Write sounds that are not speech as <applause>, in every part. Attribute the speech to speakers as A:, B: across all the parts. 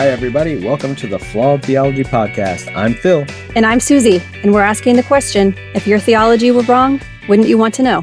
A: Hi, everybody. Welcome to the Flawed Theology Podcast. I'm Phil.
B: And I'm Susie, and we're asking the question if your theology were wrong, wouldn't you want to know?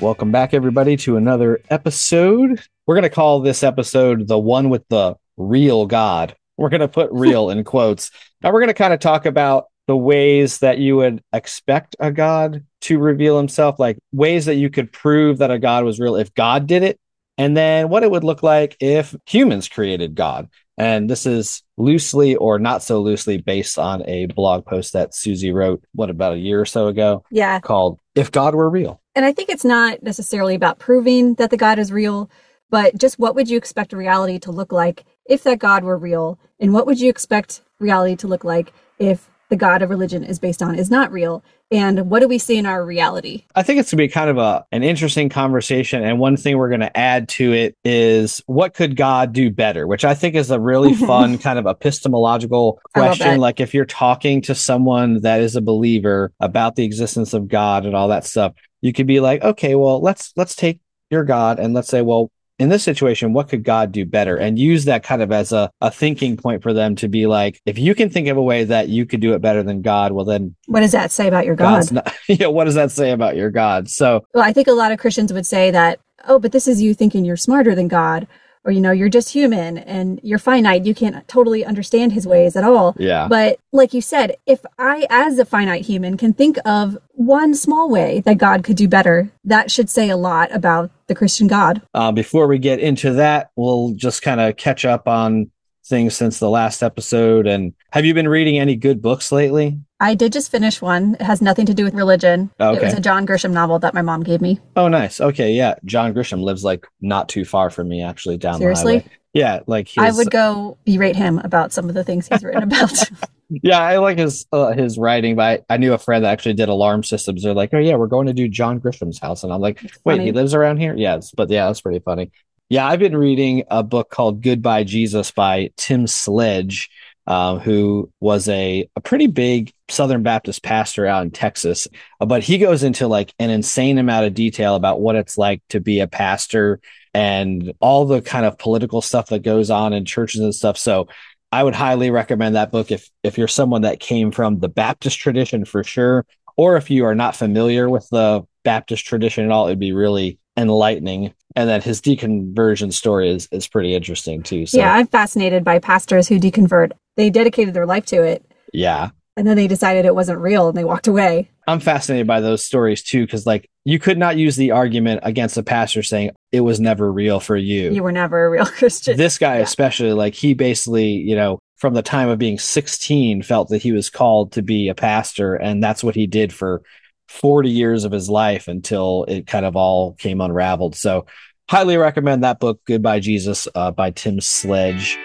A: Welcome back, everybody, to another episode. We're going to call this episode the one with the real God. We're going to put real in quotes. Now, we're going to kind of talk about the ways that you would expect a God to reveal himself, like ways that you could prove that a God was real if God did it, and then what it would look like if humans created God. And this is loosely or not so loosely based on a blog post that Susie wrote, what, about a year or so ago?
B: Yeah.
A: Called If God Were Real.
B: And I think it's not necessarily about proving that the God is real, but just what would you expect reality to look like if that God were real? And what would you expect reality to look like if the God of religion is based on is not real? and what do we see in our reality?
A: I think it's going to be kind of a an interesting conversation. And one thing we're going to add to it is what could God do better, which I think is a really <laughs> fun kind of epistemological question. Like if you're talking to someone that is a believer about the existence of God and all that stuff, you could be like, okay, well, let's let's take your God and let's say, well, in this situation, what could God do better? And use that kind of as a, a thinking point for them to be like, if you can think of a way that you could do it better than God, well, then
B: what does that say about your God?
A: Not, <laughs> you know, what does that say about your God? So,
B: well, I think a lot of Christians would say that, oh, but this is you thinking you're smarter than God or you know you're just human and you're finite you can't totally understand his ways at all.
A: Yeah.
B: But like you said if i as a finite human can think of one small way that god could do better that should say a lot about the christian god.
A: Uh, before we get into that we'll just kind of catch up on things since the last episode. And have you been reading any good books lately
B: I did just finish one. It has nothing to do with religion.
A: Okay.
B: It was a John Grisham novel that my mom gave me.
A: Oh, nice. Okay, yeah. John Grisham lives like not too far from me, actually, down
B: Seriously?
A: the highway. Yeah, like
B: his, I would go berate him about some of the things he's written about. <laughs>
A: yeah, I like his uh, his writing. But I, I, knew a friend that actually did alarm systems. They're like, oh yeah, we're going to do John Grisham's house, and I'm like, wait, he lives around here? Yes, but yeah, that's pretty funny. Yeah, I've been reading a book called Goodbye Jesus by Tim Sledge uh, who was a, a pretty big Southern Baptist pastor out in Texas. Uh, but he goes into like an insane amount of detail about what it's like to be a pastor and all the kind of political stuff that goes on in churches and stuff. So I would highly recommend that book if if you're someone that came from the Baptist tradition for sure, or if you are not familiar with the Baptist tradition at all, it'd be really enlightening. And then his deconversion story is is pretty interesting too.
B: So. Yeah, I'm fascinated by pastors who deconvert they dedicated their life to it.
A: Yeah.
B: And then they decided it wasn't real and they walked away.
A: I'm fascinated by those stories too, because like you could not use the argument against a pastor saying it was never real for you.
B: You were never a real <laughs> Christian.
A: This guy, yeah. especially, like he basically, you know, from the time of being 16, felt that he was called to be a pastor. And that's what he did for 40 years of his life until it kind of all came unraveled. So, highly recommend that book, Goodbye Jesus, uh, by Tim Sledge.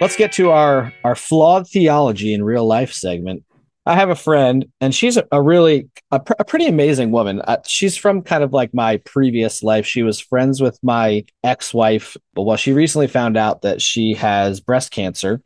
A: Let's get to our our flawed theology in real life segment. I have a friend, and she's a, a really a, pr- a, pretty amazing woman. Uh, she's from kind of like my previous life. She was friends with my ex wife, but well, she recently found out that she has breast cancer,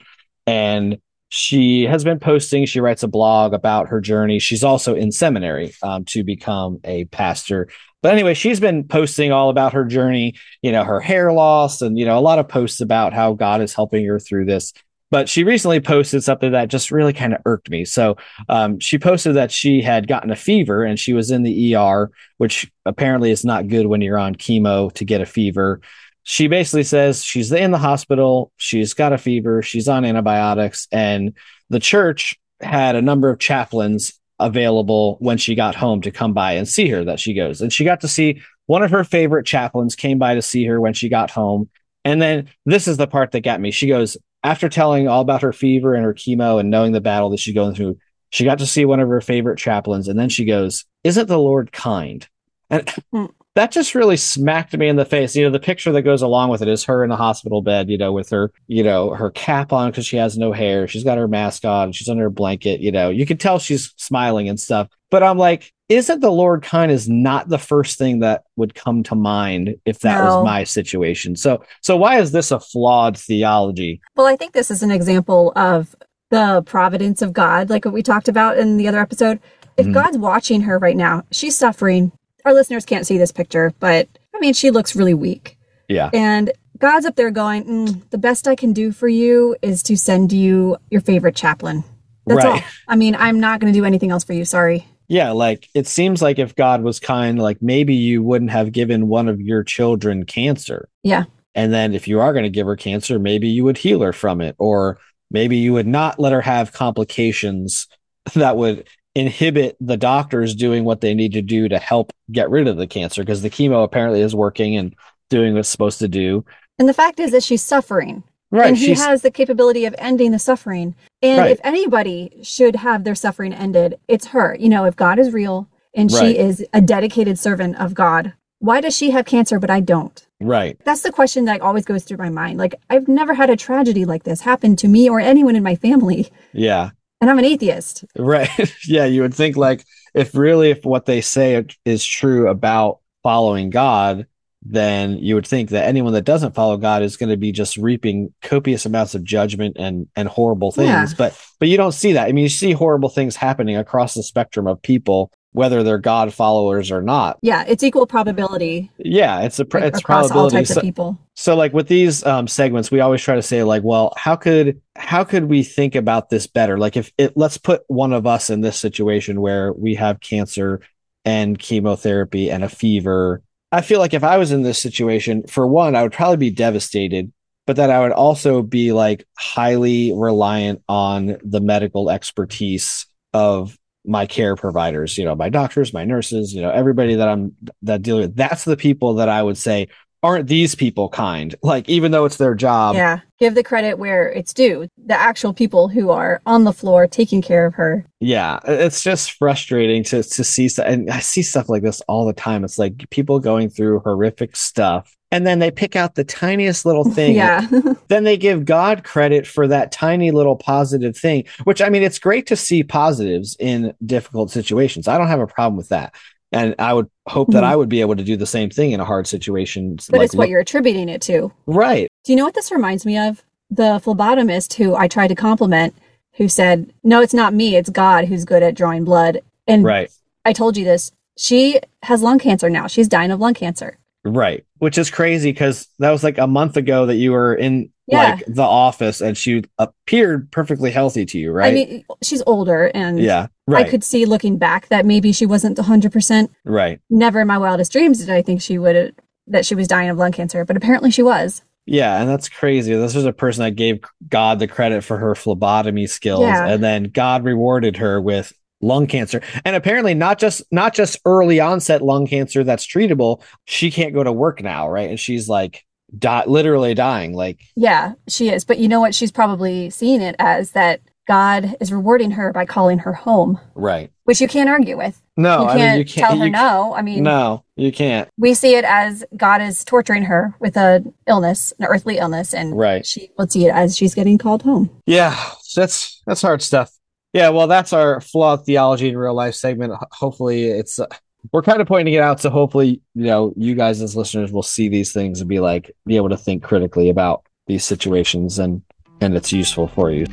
A: and she has been posting. She writes a blog about her journey. She's also in seminary um, to become a pastor. But anyway, she's been posting all about her journey, you know, her hair loss and, you know, a lot of posts about how God is helping her through this. But she recently posted something that just really kind of irked me. So um, she posted that she had gotten a fever and she was in the ER, which apparently is not good when you're on chemo to get a fever. She basically says she's in the hospital, she's got a fever, she's on antibiotics, and the church had a number of chaplains available when she got home to come by and see her that she goes. And she got to see one of her favorite chaplains came by to see her when she got home. And then this is the part that got me. She goes, after telling all about her fever and her chemo and knowing the battle that she's going through, she got to see one of her favorite chaplains. And then she goes, Isn't the Lord kind? And hmm that just really smacked me in the face. You know, the picture that goes along with it is her in the hospital bed, you know, with her, you know, her cap on because she has no hair. She's got her mask on. She's under a blanket. You know, you can tell she's smiling and stuff. But I'm like, isn't the Lord kind is not the first thing that would come to mind if that no. was my situation. So, so why is this a flawed theology?
B: Well, I think this is an example of the providence of God, like what we talked about in the other episode If
A: Mhm.
B: God's watching her right now, she's suffering. Our listeners can't see this picture, but I mean, she looks really weak.
A: Yeah.
B: And God's up there going, mm, the best I can do for you is to send you your favorite chaplain. That's
A: Right.
B: all. I mean, I'm not going to do anything else for you. Sorry.
A: Yeah, like it seems like if God was kind, like maybe you wouldn't have given one of your children cancer.
B: Yeah.
A: And then if you are going to give her cancer, maybe you would heal her from it, or maybe you would not let her have complications <laughs> that would inhibit the doctors doing what they need to do to help get rid of the cancer because the chemo apparently is working and doing what it's supposed to do.
B: And the fact is that she's suffering.
A: Right.
B: and he has the capability of ending the suffering. And
A: Right.
B: if anybody should have their suffering ended, it's her. You know, if God is real and
A: Right.
B: she is a dedicated servant of God, why does she have cancer but I don't?
A: right.
B: That's the question that always goes through my mind. Like, I've never had a tragedy like this happen to me or anyone in my family,
A: Yeah.
B: And I'm an atheist.
A: Right. <laughs> yeah. You would think like if really if what they say is true about following God, then you would think that anyone that doesn't follow God is going to be just reaping copious amounts of judgment and and horrible things.
B: Yeah.
A: But but you don't see that. I mean, you see horrible things happening across the spectrum of people, whether they're God followers or not.
B: Yeah, it's equal probability
A: Yeah, it's a pr-
B: like,
A: it's
B: across all
A: probability.
B: types
A: So-
B: of people.
A: So like with these um, segments we always try to say like well how could how could we think about this better? Like if it let's put one of us in this situation where we have cancer and chemotherapy and a fever. I feel like if i was in this situation for one i would probably be devastated but then i would also be like highly reliant on the medical expertise of my care providers you know my doctors my nurses you know everybody that i'm that deal with. That's the people that i would say aren't these people kind? Like, even though it's their job.
B: yeah, give the credit where it's due. The actual people who are on the floor taking care of her.
A: Yeah, it's just frustrating to to see stuff, and I see stuff like this all the time. It's like people going through horrific stuff, and then they pick out the tiniest little <laughs> thing.
B: Yeah. <laughs>
A: Then they give God credit for that tiny little positive thing. Which I mean, it's great to see positives in difficult situations. I don't have a problem with that, and I would hope that
B: Mhm.
A: I would be able to do the same thing in a hard situation.
B: but
A: like,
B: it's what
A: look-
B: you're attributing it to.
A: right.
B: Do you know what this reminds me of? The phlebotomist who I tried to compliment, who said, No, it's not me, it's God who's good at drawing blood. And
A: Right.
B: I told you this. She has lung cancer now. She's dying of lung cancer.
A: Right. Which is crazy because that was like a month ago that you were in
B: Yeah.
A: like the office and she appeared perfectly healthy to you, right?
B: I mean, she's older and
A: yeah. Right.
B: I could see looking back that maybe she wasn't 100%.
A: right.
B: Never in my wildest dreams did I think she would uh, that she was dying of lung cancer, but apparently she was.
A: Yeah. And that's crazy. This was a person that gave God the credit for her phlebotomy skills.
B: Yeah.
A: And then God rewarded her with lung cancer. And apparently not just not just early onset lung cancer that's treatable. She can't go to work now, right? And she's like di- literally dying. Like
B: Yeah, she is. But you know what? She's probably seeing it as that God is rewarding her by calling her home,
A: right.
B: which you can't argue with.
A: No,
B: you can't
A: mean you can't
B: tell her no. I mean,
A: No, you can't.
B: we see it as God is torturing her with a illness, an earthly illness, and
A: Right.
B: she will see it as she's getting called home.
A: Yeah, that's that's hard stuff. Yeah, well, that's our flawed theology in real life segment. Hopefully, it's uh, we're kind of pointing it out, so hopefully, you know, you guys as listeners will see these things and be like, be able to think critically about these situations, and and it's useful for you.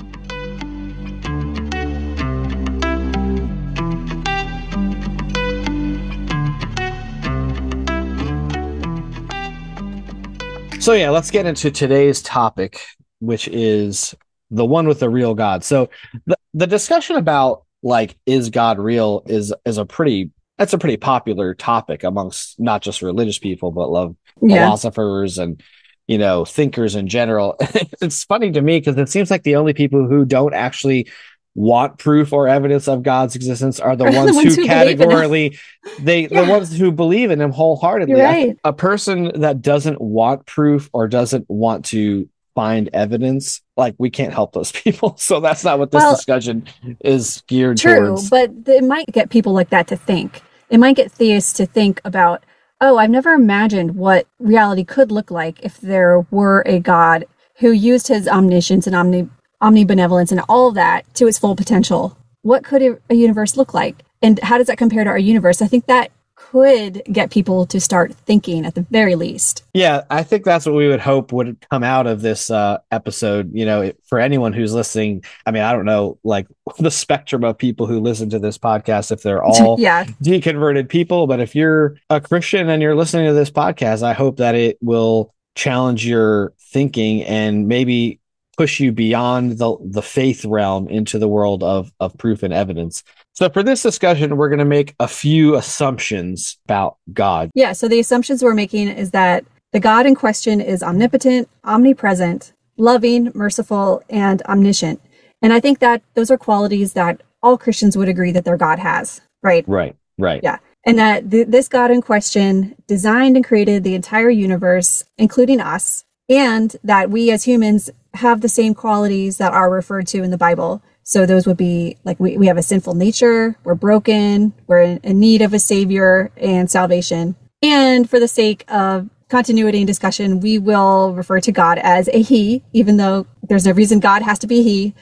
A: So yeah, let's get into today's topic, which is the one with the real God. So the the discussion about like is God real is is a pretty that's a pretty popular topic amongst not just religious people but love
B: Yeah.
A: philosophers and you know thinkers in general. <laughs> it's funny to me because it seems like the only people who don't actually want proof or evidence of God's existence are the
B: Are <laughs> the
A: ones,
B: ones
A: who,
B: who believe in him.
A: categorically they the ones who believe in him wholeheartedly.
B: Right.
A: a person that doesn't want proof or doesn't want to find evidence, like we can't help those <laughs> people. So that's not what this
B: Well,
A: discussion is geared
B: True,
A: towards.
B: but it might get people like that to think. It might get theists to think about, oh, I've never imagined what reality could look like if there were a God who used his omniscience and omni omnibenevolence and all of that to its full potential. What could a, a universe look like? And how does that compare to our universe? I think that could get people to start thinking at the very least.
A: Yeah, I think that's what we would hope would come out of this uh, episode. You know, for anyone who's listening, I mean, I don't know, like <laughs> the spectrum of people who listen to this podcast, if they're <laughs> all
B: yeah.
A: deconverted people, but if you're a Christian and you're listening to this podcast, I hope that it will challenge your thinking and maybe push you beyond the the faith realm into the world of of proof and evidence. So for this discussion, we're going to make a few assumptions about God.
B: Yeah, so the assumptions we're making is that the God in question is omnipotent, omnipresent, loving, merciful, and omniscient. And I think that those are qualities that all Christians would agree that their God has, right?
A: Right, right.
B: Yeah. And that th- this God in question designed and created the entire universe, including us, and that we as humans have the same qualities that are referred to in the Bible. So those would be like we, we have a sinful nature, we're broken, we're in, in need of a savior and salvation. And for the sake of continuity and discussion, we will refer to God as a he, even though there's no reason God has to be he.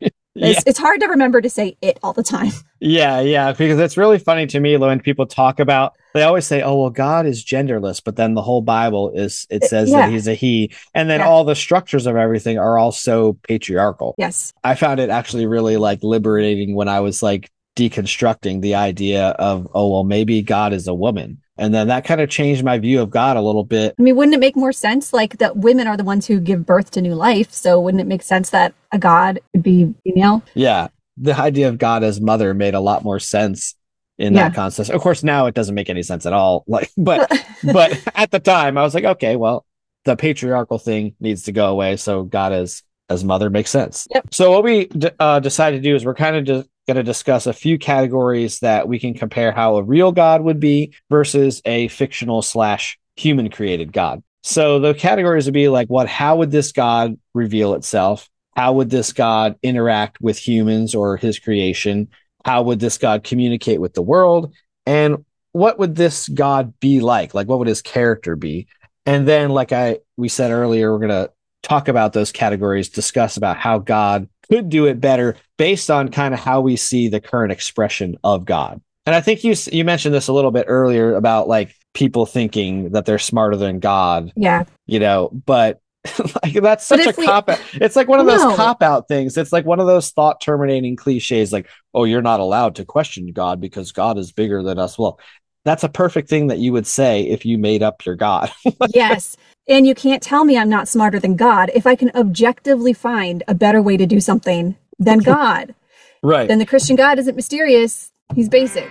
B: <laughs>
A: Yeah.
B: It's, it's hard to remember to say it all the time. <laughs>
A: Yeah, yeah, because it's really funny to me when people talk about they always say, "Oh, well, God is genderless," but then the whole Bible is it says
B: yeah.
A: that he's a he, and then
B: Yeah.
A: all the structures of everything are also patriarchal.
B: Yes.
A: I found it actually really like liberating when I was like deconstructing the idea of, oh, well, maybe God is a woman. And then that kind of changed my view of God a little bit.
B: I mean, wouldn't it make more sense? Like that women are the ones who give birth to new life. So wouldn't it make sense that a god would be female?
A: Yeah. The idea of God as mother made a lot more sense in
B: Yeah.
A: that context. Of course, now it doesn't make any sense at all. <laughs> Like, but, <laughs> but at the time I was like, okay, well, the patriarchal thing needs to go away. So God as, as mother makes sense.
B: Yep.
A: So what we d- uh, decided to do is we're kind of just going to discuss a few categories that we can compare how a real God would be versus a fictional slash human created God. So the categories would be like, what? How would this God reveal itself? How would this God interact with humans or his creation? How would this God communicate with the world? And what would this God be like? Like, what would his character be? And then, like I we said earlier, we're gonna talk about those categories, discuss about how God could do it better based on kind of how we see the current expression of God. And I think you you mentioned this a little bit earlier about like people thinking that they're smarter than God,
B: Yeah.
A: you know, but <laughs> like that's such a cop out. It's like one of those
B: No.
A: cop out things. It's like one of those thought terminating cliches like, "Oh, you're not allowed to question God because God is bigger than us." Well, that's a perfect thing that you would say if you made up your God. <laughs>
B: yes. And you can't tell me I'm not smarter than God if I can objectively find a better way to do something than God.
A: right.
B: then the Christian God isn't mysterious, he's basic.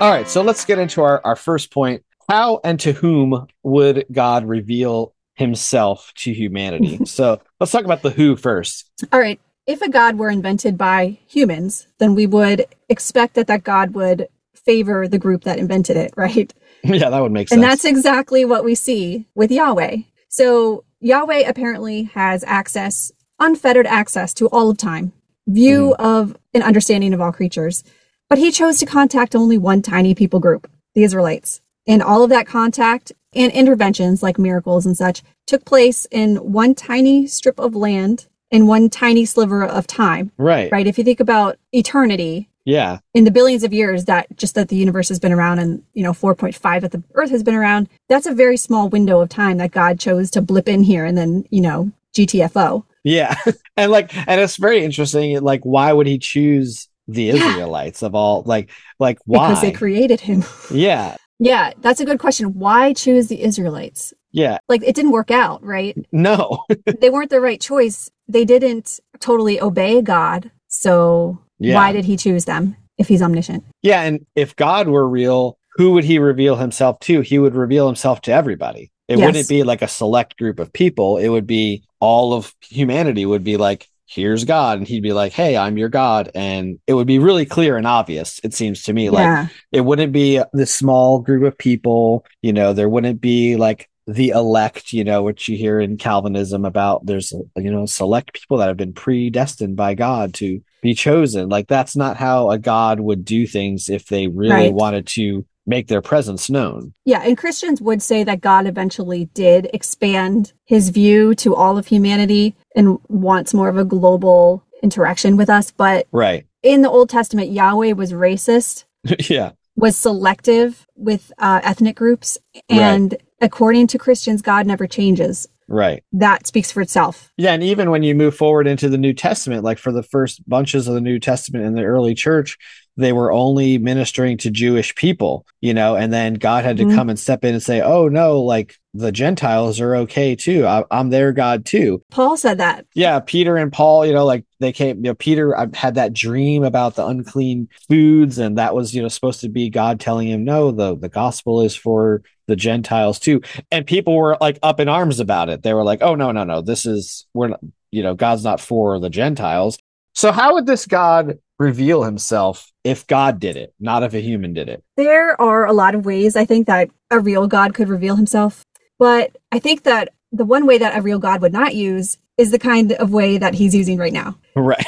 A: All right, so let's get into our, our first point. How and to whom would God reveal himself to humanity? <laughs> so let's talk about the who first.
B: All right. If a God were invented by humans, then we would expect that that God would favor the group that invented it, <laughs> right?
A: yeah, that would make sense.
B: And that's exactly what we see with Yahweh. So Yahweh apparently has access, unfettered access to all of time, view mm-hmm. of and understanding of all creatures. But he chose to contact only one tiny people group, the Israelites. And all of that contact and interventions like miracles and such took place in one tiny strip of land in one tiny sliver of time,
A: right.
B: right? If you think about eternity,
A: Yeah.
B: in the billions of years that just that the universe has been around and you know 4.5 that the earth has been around that's a very small window of time that god chose to blip in here and then you know gtfo
A: Yeah. <laughs> and like and it's very interesting like why would he choose the
B: Yeah.
A: Israelites of all like like why?
B: because they created him <laughs>
A: yeah.
B: yeah that's a good question why choose the israelites
A: Yeah.
B: like it didn't work out right
A: No. <laughs>
B: they weren't the right choice they didn't totally obey god so
A: Yeah.
B: why did he choose them if he's omniscient
A: Yeah, and if God were real, who would he reveal himself to? He would reveal himself to everybody. It
B: Yes.
A: wouldn't be like a select group of people. It would be all of humanity would be like, here's God. And he'd be like, hey, I'm your God. And it would be really clear and obvious, it seems to me. Like
B: yeah
A: it wouldn't be this small group of people, you know, there wouldn't be like the elect, you know, which you hear in Calvinism about there's, you know, select people that have been predestined by God to be chosen. Like that's not how a God would do things if they really
B: Right.
A: wanted to make their presence known.
B: Yeah, and Christians would say that God eventually did expand his view to all of humanity and wants more of a global interaction with us. But
A: Right.
B: in the Old Testament, Yahweh was racist, <laughs>
A: yeah.
B: was selective with uh, ethnic groups, and according to Christians, God never changes.
A: Right.
B: That speaks for itself.
A: Yeah, and even when you move forward into the New Testament, like for the first bunches of the New Testament in the early church, they were only ministering to Jewish people, you know, and then God had to
B: Mhm.
A: come and step in and say, "Oh no, like the Gentiles are okay too. I, I'm their God too."
B: Paul said that.
A: Yeah, Peter and Paul, you know, like they came. You know, Peter uh, had that dream about the unclean foods, and that was, you know, supposed to be God telling him, "No, the the gospel is for the Gentiles too." And people were like up in arms about it. They were like, "Oh no, no, no! This is we're not, you know, God's not for the Gentiles." So how would this God reveal Himself if God did it, not if a human did it?
B: There are a lot of ways I think that a real God could reveal himself, but I think that the one way that a real God would not use is the kind of way that he's using right now
A: Right,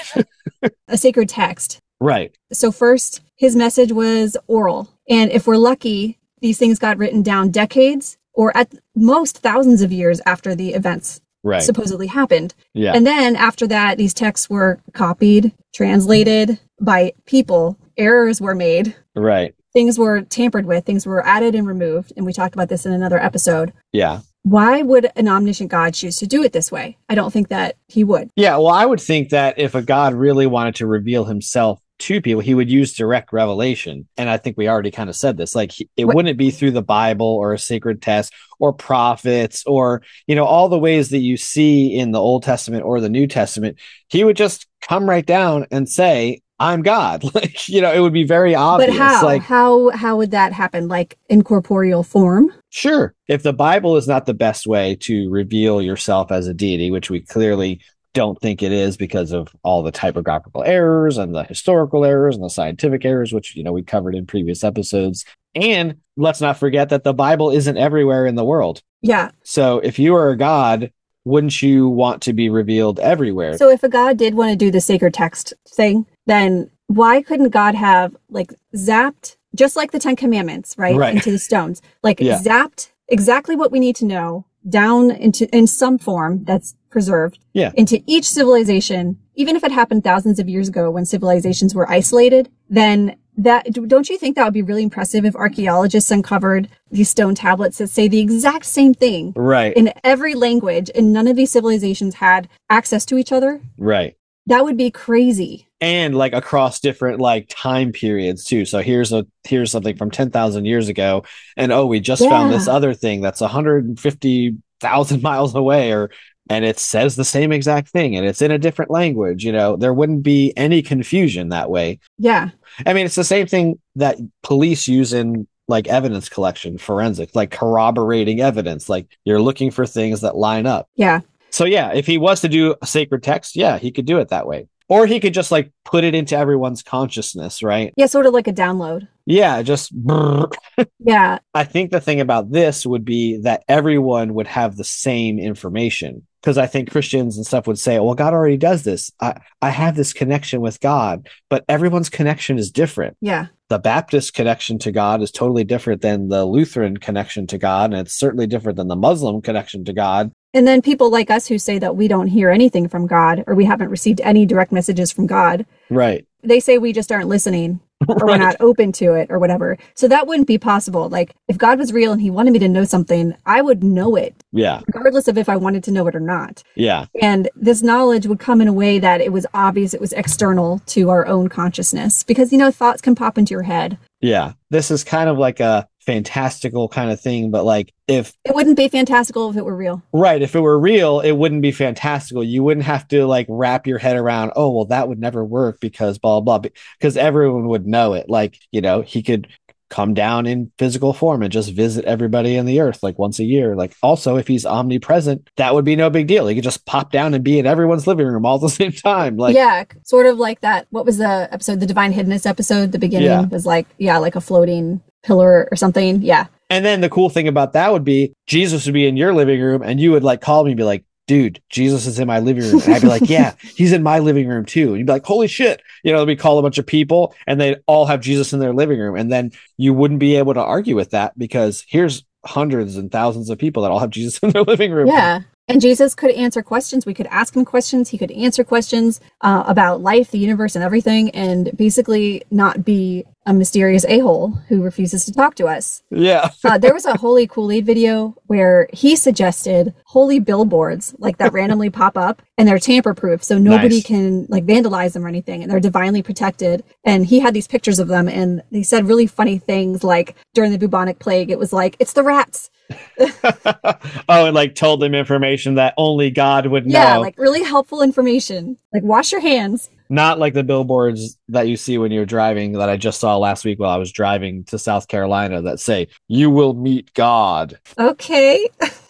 A: <laughs>
B: a sacred text.
A: right,
B: So, first, his message was oral. And if we're lucky, these things got written down decades or at most thousands of years after the events
A: right.
B: supposedly happened.
A: yeah,
B: And then after that, these texts were copied, translated by people, errors were made,
A: right,
B: things were tampered with, things were added and removed. And we talked about this in another episode.
A: yeah.
B: Why would an omniscient God choose to do it this way? I don't think that he would.
A: Yeah, well, I would think that if a God really wanted to reveal himself to people, he would use direct revelation. And I think we already kind of said this. Like, he- it
B: What-
A: wouldn't be through the Bible or a sacred text or prophets or, you know, all the ways that you see in the Old Testament or the New Testament. He would just come right down and say, I'm God. <laughs> Like, you know, it would be very obvious.
B: But how?
A: Like,
B: how how would that happen? Like in corporeal form?
A: Sure. If the Bible is not the best way to reveal yourself as a deity, which we clearly don't think it is because of all the typographical errors and the historical errors and the scientific errors, which, you know, we covered in previous episodes. And let's not forget that the Bible isn't everywhere in the world.
B: Yeah.
A: So if you are a God, wouldn't you want to be revealed everywhere?
B: So if a God did want to do the sacred text thing, then why couldn't God have like zapped just like the Ten Commandments, right?
A: Right.
B: Into the stones. Like
A: Yeah.
B: zapped exactly what we need to know down into in some form that's preserved
A: Yeah.
B: into each civilization, even if it happened thousands of years ago when civilizations were isolated, then that don't you think that would be really impressive if archaeologists uncovered these stone tablets that say the exact same thing
A: right.
B: in every language and none of these civilizations had access to each other?
A: right.
B: That would be crazy.
A: and like across different like time periods too so here's a here's something from 10,000 years ago and oh we just found this other thing that's 150,000 <laughs> miles away or and it says the same exact thing and it's in a different language you know there wouldn't be any confusion that way
B: Yeah.
A: i mean it's the same thing that police use in like evidence collection forensic like corroborating evidence like you're looking for things that line up
B: Yeah.
A: So yeah, if he was to do a sacred text, yeah, he could do it that way. Or he could just like put it into everyone's consciousness, right?
B: Yeah. Sort of like a download.
A: Yeah, just brrr.
B: Yeah. <laughs>
A: I think the thing about this would be that everyone would have the same information. Because I think Christians and stuff would say, well, God already does this. I, I have this connection with God, but everyone's connection is different.
B: Yeah.
A: The Baptist connection to God is totally different than the Lutheran connection to God, and it's certainly different than the Muslim connection to God.
B: And then people like us who say that we don't hear anything from God or we haven't received any direct messages from God,
A: Right.
B: they say we just aren't listening <laughs> or we're not open to it or whatever. So that wouldn't be possible. Like if God was real and he wanted me to know something, I would know it,
A: Yeah.
B: regardless of if I wanted to know it or not.
A: Yeah.
B: And this knowledge would come in a way that it was obvious it was external to our own consciousness because, you know, thoughts can pop into your head.
A: Yeah. This is kind of like a fantastical kind of thing, but like if
B: It wouldn't be fantastical if it were real.
A: right, if it were real, it wouldn't be fantastical. You wouldn't have to like wrap your head around, oh, well, that would never work because blah blah blah because everyone would know it. Like, you know, he could come down in physical form and just visit everybody in the earth like once a year. Like also if he's omnipresent, that would be no big deal. He could just pop down and be in everyone's living room all at the <laughs> same time. Like
B: yeah, sort of like that. What was the episode? The Divine Hiddenness episode. The beginning
A: Yeah.
B: was like, yeah, like a floating pillar or something. Yeah.
A: And then the cool thing about that would be Jesus would be in your living room and you would like call me and be like, dude, Jesus is in my living room. And I'd be like, yeah, <laughs> he's in my living room too. And you'd be like, holy shit. You know, we call a bunch of people and they all have Jesus in their living room. And then you wouldn't be able to argue with that because here's hundreds and thousands of people that all have Jesus <laughs> in their living room.
B: Yeah. And Jesus could answer questions. We could ask him questions. He could answer questions uh, about life, the universe, and everything, and basically not be a mysterious a hole who refuses to talk to us.
A: Yeah. <laughs>
B: uh, there was a Holy Kool Aid video where he suggested holy billboards like that randomly <laughs> pop up and they're tamper proof. So nobody
A: Nice.
B: can like vandalize them or anything and they're divinely protected. And he had these pictures of them and he said really funny things like during the bubonic plague, it was like, it's the rats. <laughs>
A: oh, and like told them information that only God would know.
B: Yeah, like really helpful information. Like wash your hands.
A: Not like the billboards that you see when you're driving that I just saw last week while I was driving to South Carolina that say, You will meet God.
B: Okay.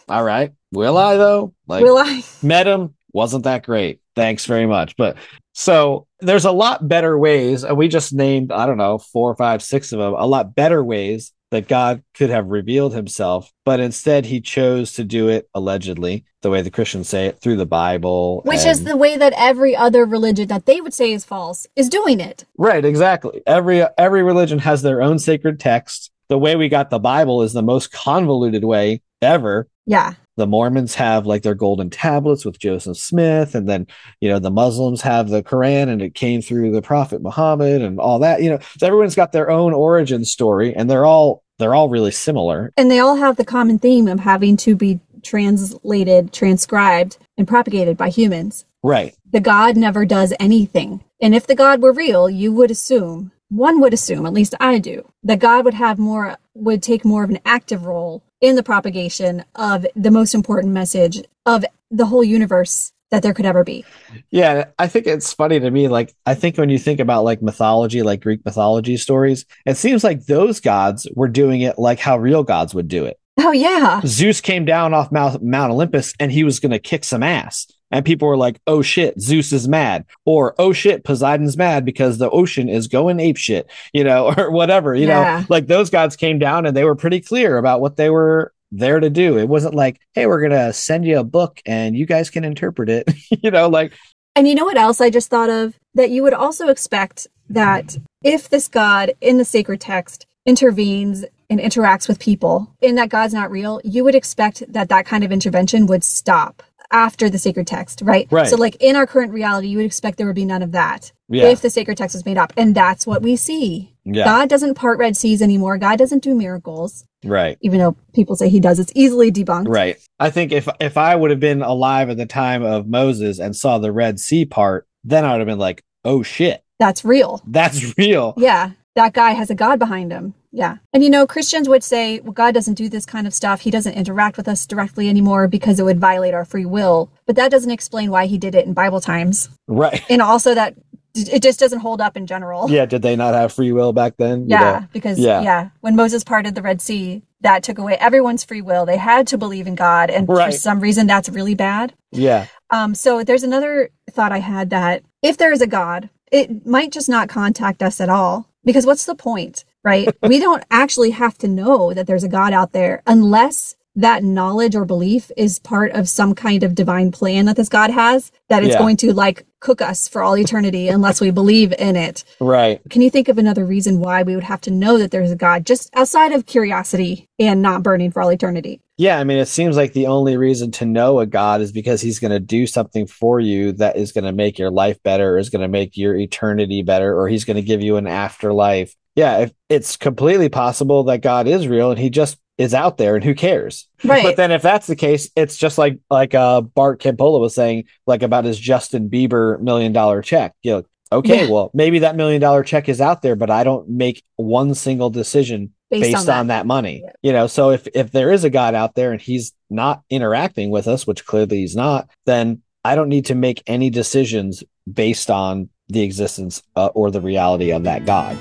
A: All right. Will I though? Like
B: Will I?
A: met him, wasn't that great. Thanks very much. But so there's a lot better ways, and we just named, I don't know, four, five, six of them, a lot better ways that God could have revealed himself, but instead he chose to do it allegedly, the way the Christians say it, through the Bible.
B: Which is the way that every other religion that they would say is false is doing it.
A: Right, exactly. Every every religion has their own sacred text. The way we got the Bible is the most convoluted way ever.
B: Yeah.
A: The Mormons have like their golden tablets with Joseph Smith, and then you know the Muslims have the Quran, and it came through the Prophet Muhammad, and all that. You know, so everyone's got their own origin story, and they're all they're all really similar.
B: And they all have the common theme of having to be translated, transcribed, and propagated by humans.
A: Right.
B: The God never does anything. And if the God were real, you would assume, one would assume, at least I do, that God would have more, would take more of an active role in the propagation of the most important message of the whole universe that there could ever be.
A: Yeah, I think it's funny to me. Like, I think when you think about like mythology, like Greek mythology stories, it seems like those gods were doing it like how real gods would do it.
B: Oh, yeah.
A: Zeus came down off Mount, Mount Olympus and he was going to kick some ass. And people were like, oh shit, Zeus is mad. Or, oh shit, Poseidon's mad because the ocean is going ape shit, you know, <laughs> or whatever, you
B: Yeah.
A: know, like those gods came down and they were pretty clear about what they were there to do. It wasn't like, hey, we're going to send you a book and you guys can interpret it, <laughs> you know, like,
B: And you know what else I just thought of? That you would also expect that if this God in the sacred text intervenes and interacts with people and that God's not real, you would expect that that kind of intervention would stop after the sacred text, right?
A: Right.
B: So, like in our current reality, you would expect there would be none of that
A: yeah,
B: if the sacred text was made up. And that's what we see.
A: yeah,
B: God doesn't part Red Seas anymore. God doesn't do miracles,
A: right.
B: even though people say he does. It's easily debunked.
A: Right. I think if if I would have been alive at the time of Moses and saw the Red Sea part, then I would have been like, "Oh shit,
B: That's real.
A: that's real."
B: Yeah, that guy has a God behind him. Yeah. And you know, Christians would say, well, God doesn't do this kind of stuff. He doesn't interact with us directly anymore because it would violate our free will. But that doesn't explain why he did it in Bible times.
A: Right.
B: And also that it just doesn't hold up in general.
A: Yeah, did they not have free will back then? You
B: Yeah,
A: know?
B: because
A: Yeah.
B: yeah. when Moses parted the Red Sea, that took away everyone's free will. They had to believe in God, and for some reason, that's really bad.
A: Yeah.
B: Um, so there's another thought I had that if there is a God, it might just not contact us at all. Because what's the point, right? <laughs> we don't actually have to know that there's a God out there unless that knowledge or belief is part of some kind of divine plan that this God has, that it's
A: Yeah.
B: going to like cook us for all eternity unless we believe in it.
A: Right.
B: Can you think of another reason why we would have to know that there's a God just outside of curiosity and not burning for all eternity?
A: Yeah, I mean, it seems like the only reason to know a God is because he's going to do something for you that is going to make your life better, or is going to make your eternity better, or he's going to give you an afterlife. Yeah, if it's completely possible that God is real and he just is out there and who cares?
B: Right.
A: But then if that's the case, it's just like like uh Bart Campolo was saying, like about his Justin Bieber million dollar check. You know, okay,
B: Yeah.
A: well, maybe that million dollar check is out there, but I don't make one single decision based, on, that. money.
B: Yeah.
A: You know, so if if there is a God out there and he's not interacting with us, which clearly he's not, then I don't need to make any decisions based on the existence uh, or the reality of that God.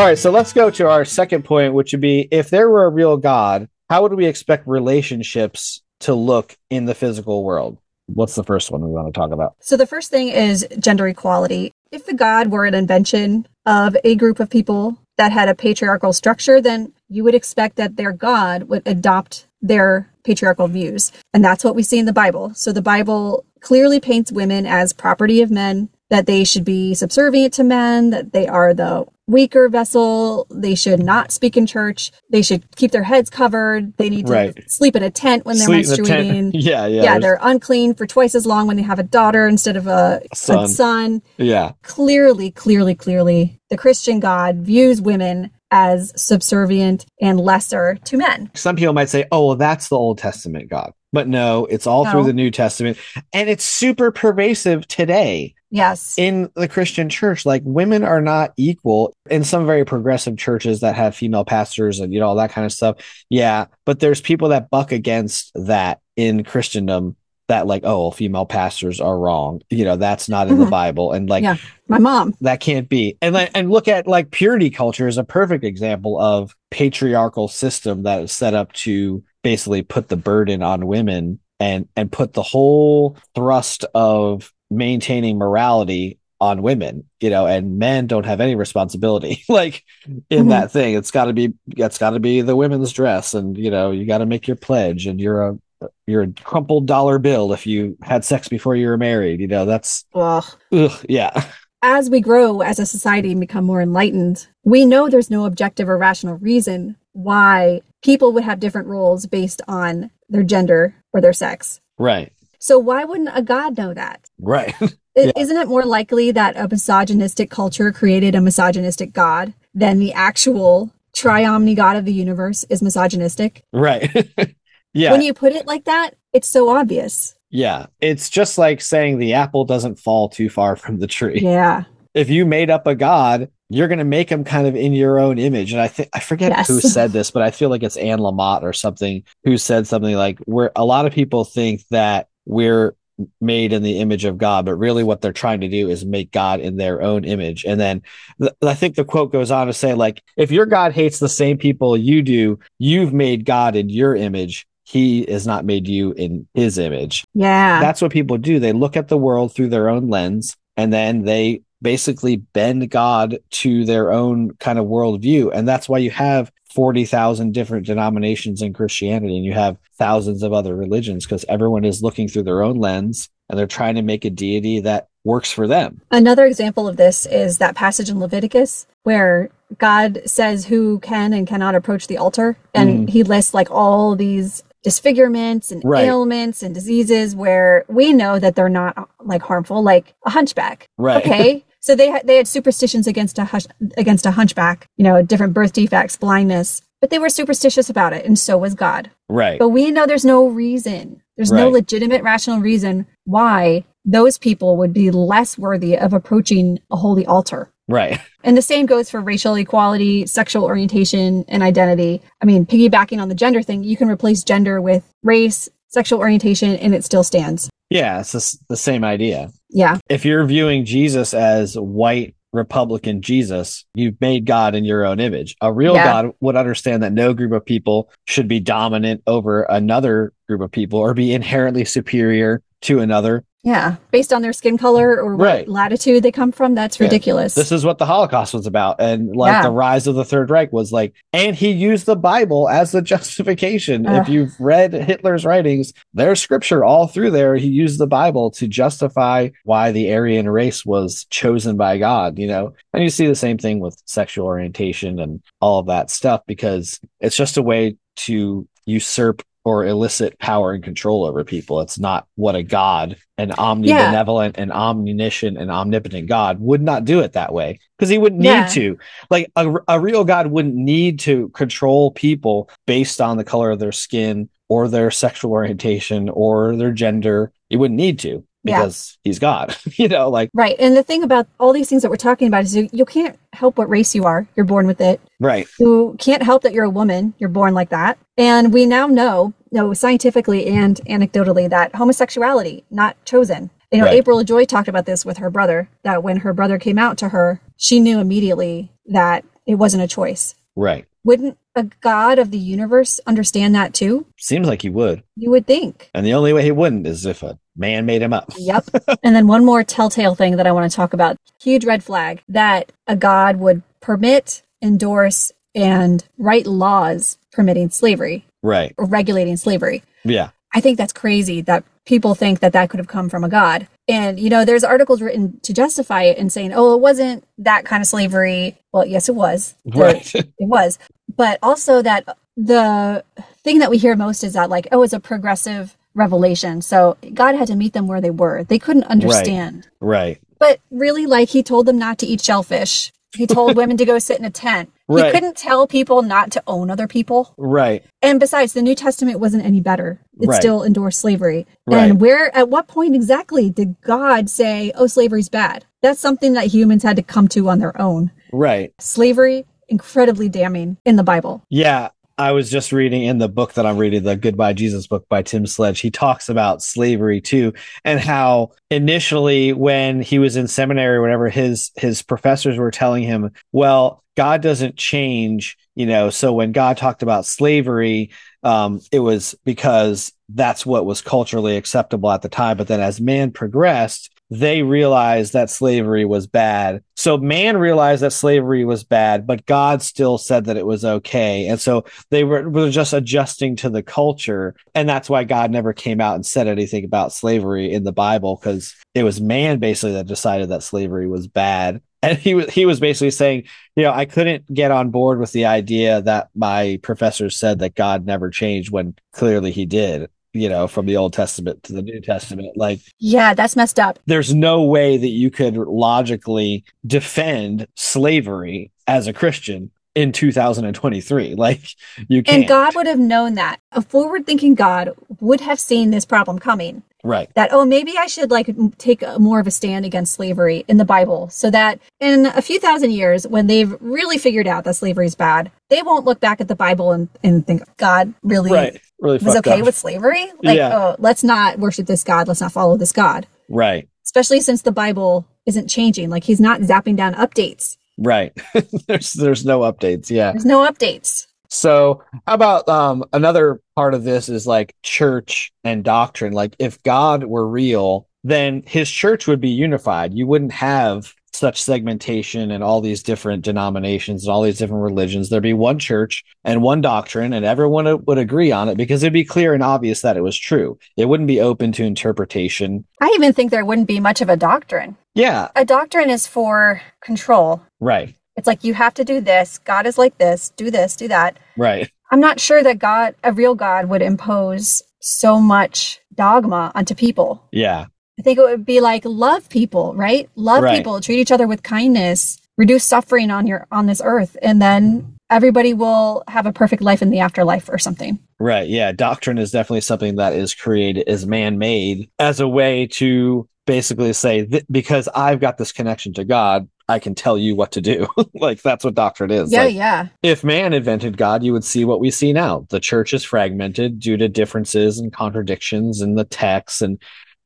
A: All right, so let's go to our second point, which would be if there were a real God, how would we expect relationships to look in the physical world? What's the first one we want to talk about?
B: So the first thing is gender equality. If the God were an invention of a group of people that had a patriarchal structure, then you would expect that their God would adopt their patriarchal views. And that's what we see in the Bible. So the Bible clearly paints women as property of men, that they should be subservient to men, that they are the weaker vessel. They should not speak in church. They should keep their heads covered. They need to
A: Right.
B: sleep in a tent when they're
A: Sleep in the
B: menstruating. <laughs>
A: yeah, yeah.
B: Yeah, they're unclean for twice as long when they have a daughter instead of a
A: son.
B: a son.
A: Yeah.
B: Clearly, clearly, clearly, the Christian God views women as subservient and lesser to men.
A: Some people might say, oh, well, that's the Old Testament God. But no, it's all through the New Testament. And it's super pervasive today
B: Yes.
A: in the Christian church. Like women are not equal in some very progressive churches that have female pastors and, you know, all that kind of stuff. Yeah. But there's people that buck against that in Christendom that, like, oh, female pastors are wrong. You know, that's not in the
B: Mhm.
A: Bible. And like,
B: Yeah. My mom.
A: that can't be and like and look at like purity culture is a perfect example of patriarchal system that is set up to basically put the burden on women and and put the whole thrust of maintaining morality on women you know and men don't have any responsibility <laughs> like in
B: Mhm.
A: that thing it's got to be it's got to be the women's dress and you know you got to make your pledge and you're a you're a crumpled dollar bill if you had sex before you were married you know that's
B: Ugh.
A: ugh, yeah
B: As we grow as a society and become more enlightened, we know there's no objective or rational reason why people would have different roles based on their gender or their sex.
A: right
B: So why wouldn't a god know that?
A: right <laughs> Yeah.
B: Isn't it more likely that a misogynistic culture created a misogynistic god than the actual triomni god of the universe is misogynistic?
A: Right. <laughs> yeah.
B: When you put it like that, it's so obvious.
A: yeah. It's just like saying the apple doesn't fall too far from the tree.
B: Yeah.
A: If you made up a god, you're going to make him kind of in your own image. And I think, I forget
B: Yes.
A: who said this, but I feel like it's Anne Lamott or something who said something like, where a lot of people think that we're made in the image of God, but really what they're trying to do is make God in their own image. And then th- I think the quote goes on to say, like, if your God hates the same people you do, you've made God in your image. He has not made you in his image.
B: Yeah.
A: That's what people do. They look at the world through their own lens and then they basically bend God to their own kind of worldview. And that's why you have 40,000 different denominations in Christianity and you have thousands of other religions because everyone is looking through their own lens and they're trying to make a deity that works for them.
B: Another example of this is that passage in Leviticus where God says who can and cannot approach the altar. And mm-hmm. he lists like all these disfigurements and
A: Right.
B: ailments and diseases where we know that they're not like harmful, like a hunchback.
A: Right.
B: Okay. <laughs> so they had, they had superstitions against a hush, against a hunchback, you know, different birth defects, blindness, but they were superstitious about it. And so was God.
A: Right.
B: But we know there's no reason, there's no legitimate rational reason why those people would be less worthy of approaching a holy altar.
A: Right. <laughs>
B: And the same goes for racial equality, sexual orientation, and identity. I mean, piggybacking on the gender thing, you can replace gender with race, sexual orientation, and it still stands.
A: Yeah. It's the the same idea.
B: Yeah.
A: if you're viewing Jesus as white Republican Jesus, you've made God in your own image. A real
B: Yeah.
A: God would understand that no group of people should be dominant over another group of people or be inherently superior to another.
B: Yeah. Based on their skin color or what
A: Right.
B: latitude they come from, that's
A: Yeah.
B: ridiculous.
A: This is what the Holocaust was about. And like
B: Yeah.
A: the rise of the Third Reich was like, and he used the Bible as the <laughs> justification. If you've read Hitler's writings, there's scripture all through there. He used the Bible to justify why the Aryan race was chosen by God, you know? And you see the same thing with sexual orientation and all of that stuff because it's just a way to usurp or illicit power and control over people. It's not what a God, an omnibenevolent and omniscient and omnipotent God would not do it that way because he wouldn't need
B: Yeah.
A: to. Like a, a real God wouldn't need to control people based on the color of their skin or their sexual orientation or their gender. He wouldn't need to
B: Yeah.
A: because he's God, <laughs> you know, like,
B: right. And the thing about all these things that we're talking about is you, you can't help what race you are. You're born with it.
A: right.
B: You can't help that you're a woman. You're born like that. And we now know, no, scientifically and anecdotally, that homosexuality not chosen. You know,
A: Right.
B: April Joy talked about this with her brother. That when her brother came out to her, she knew immediately that it wasn't a choice.
A: Right.
B: Wouldn't a god of the universe understand that too?
A: Seems like he would.
B: You would think.
A: And the only way he wouldn't is if a man made him up.
B: Yep. <laughs> and then one more telltale thing that I want to talk about. Huge red flag that a god would permit endorse and write laws permitting slavery
A: Right.
B: or regulating slavery.
A: Yeah.
B: I think that's crazy that people think that that could have come from a god. And, you know, there's articles written to justify it and saying, oh, it wasn't that kind of slavery. Well, yes, it was.
A: Right. <laughs>
B: it was. But also that the thing that we hear most is that, like, oh, it's a progressive revelation. So God had to meet them where they were. They couldn't understand.
A: right.
B: But really, like, he told them not to eat shellfish. He told women to go sit in a tent.
A: Right.
B: He couldn't tell people not to own other people.
A: Right.
B: And besides, the New Testament wasn't any better. It
A: Right.
B: still endorsed slavery.
A: Right.
B: And where, at what point exactly did God say, oh, slavery's bad? That's something that humans had to come to on their own.
A: Right.
B: Slavery, incredibly damning in the Bible.
A: Yeah. I was just reading in the book that I'm reading, the Goodbye Jesus book by Tim Sledge. He talks about slavery too, and how initially when he was in seminary whatever, his his professors were telling him, Well, God doesn't change, you know. So when God talked about slavery, um, it was because that's what was culturally acceptable at the time. But then as man progressed, they realized that slavery was bad. So man realized that slavery was bad, but God still said that it was okay. And so they were, were just adjusting to the culture. And that's why God never came out and said anything about slavery in the Bible, because it was man basically that decided that slavery was bad. <laughs> And he was he was basically saying, you know, I couldn't get on board with the idea that my professors said that God never changed when clearly he did, you know, from the Old Testament to the New Testament. Like
B: Yeah, that's messed up.
A: there's no way that you could logically defend slavery as a Christian in 2023. <laughs> Like you can't.
B: And God would have known that. A forward thinking God would have seen this problem coming.
A: right.
B: that oh maybe i should like take a, more of a stand against slavery in the bible so that in a few thousand years when they've really figured out that slavery is bad they won't look back at the bible and, and think god really
A: Right. Really
B: was okay
A: up.
B: with slavery like
A: Yeah.
B: oh let's not worship this god let's not follow this god
A: right.
B: especially since the bible isn't changing like he's not zapping down updates
A: Right. <laughs> there's there's no updates. Yeah.
B: there's no updates
A: So how about um another part of this is like church and doctrine. Like if God were real, then his church would be unified. You wouldn't have such segmentation and all these different denominations and all these different religions. There'd be one church and one doctrine, and everyone would- agree on it because it'd be clear and obvious that it was true. It wouldn't be open to interpretation.
B: i even think there wouldn't be much of a doctrine
A: Yeah,
B: a doctrine is for control
A: right,
B: it's like you have to do this god is like this do this do that
A: right,
B: I'm not sure that God, a real God, would impose so much dogma onto people.
A: yeah,
B: I think it would be like love people, right? Love
A: Right.
B: people, treat each other with kindness, reduce suffering on your on this earth, and then everybody will have a perfect life in the afterlife or something.
A: right. Yeah, doctrine is definitely something that is created, is man made as a way to basically say that because I've got this connection to God, I can tell you what to do. <laughs> like that's what doctrine is.
B: yeah,
A: Like,
B: yeah.
A: if man invented God, you would see what we see now. The church is fragmented due to differences and contradictions in the texts, and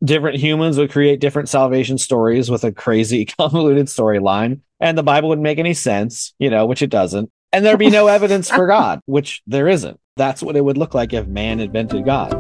A: different humans would create different salvation stories with a crazy, <laughs> convoluted storyline. And the Bible wouldn't make any sense, you know, which it doesn't. And there'd be no <laughs> evidence for God, which there isn't. That's what it would look like if man invented God.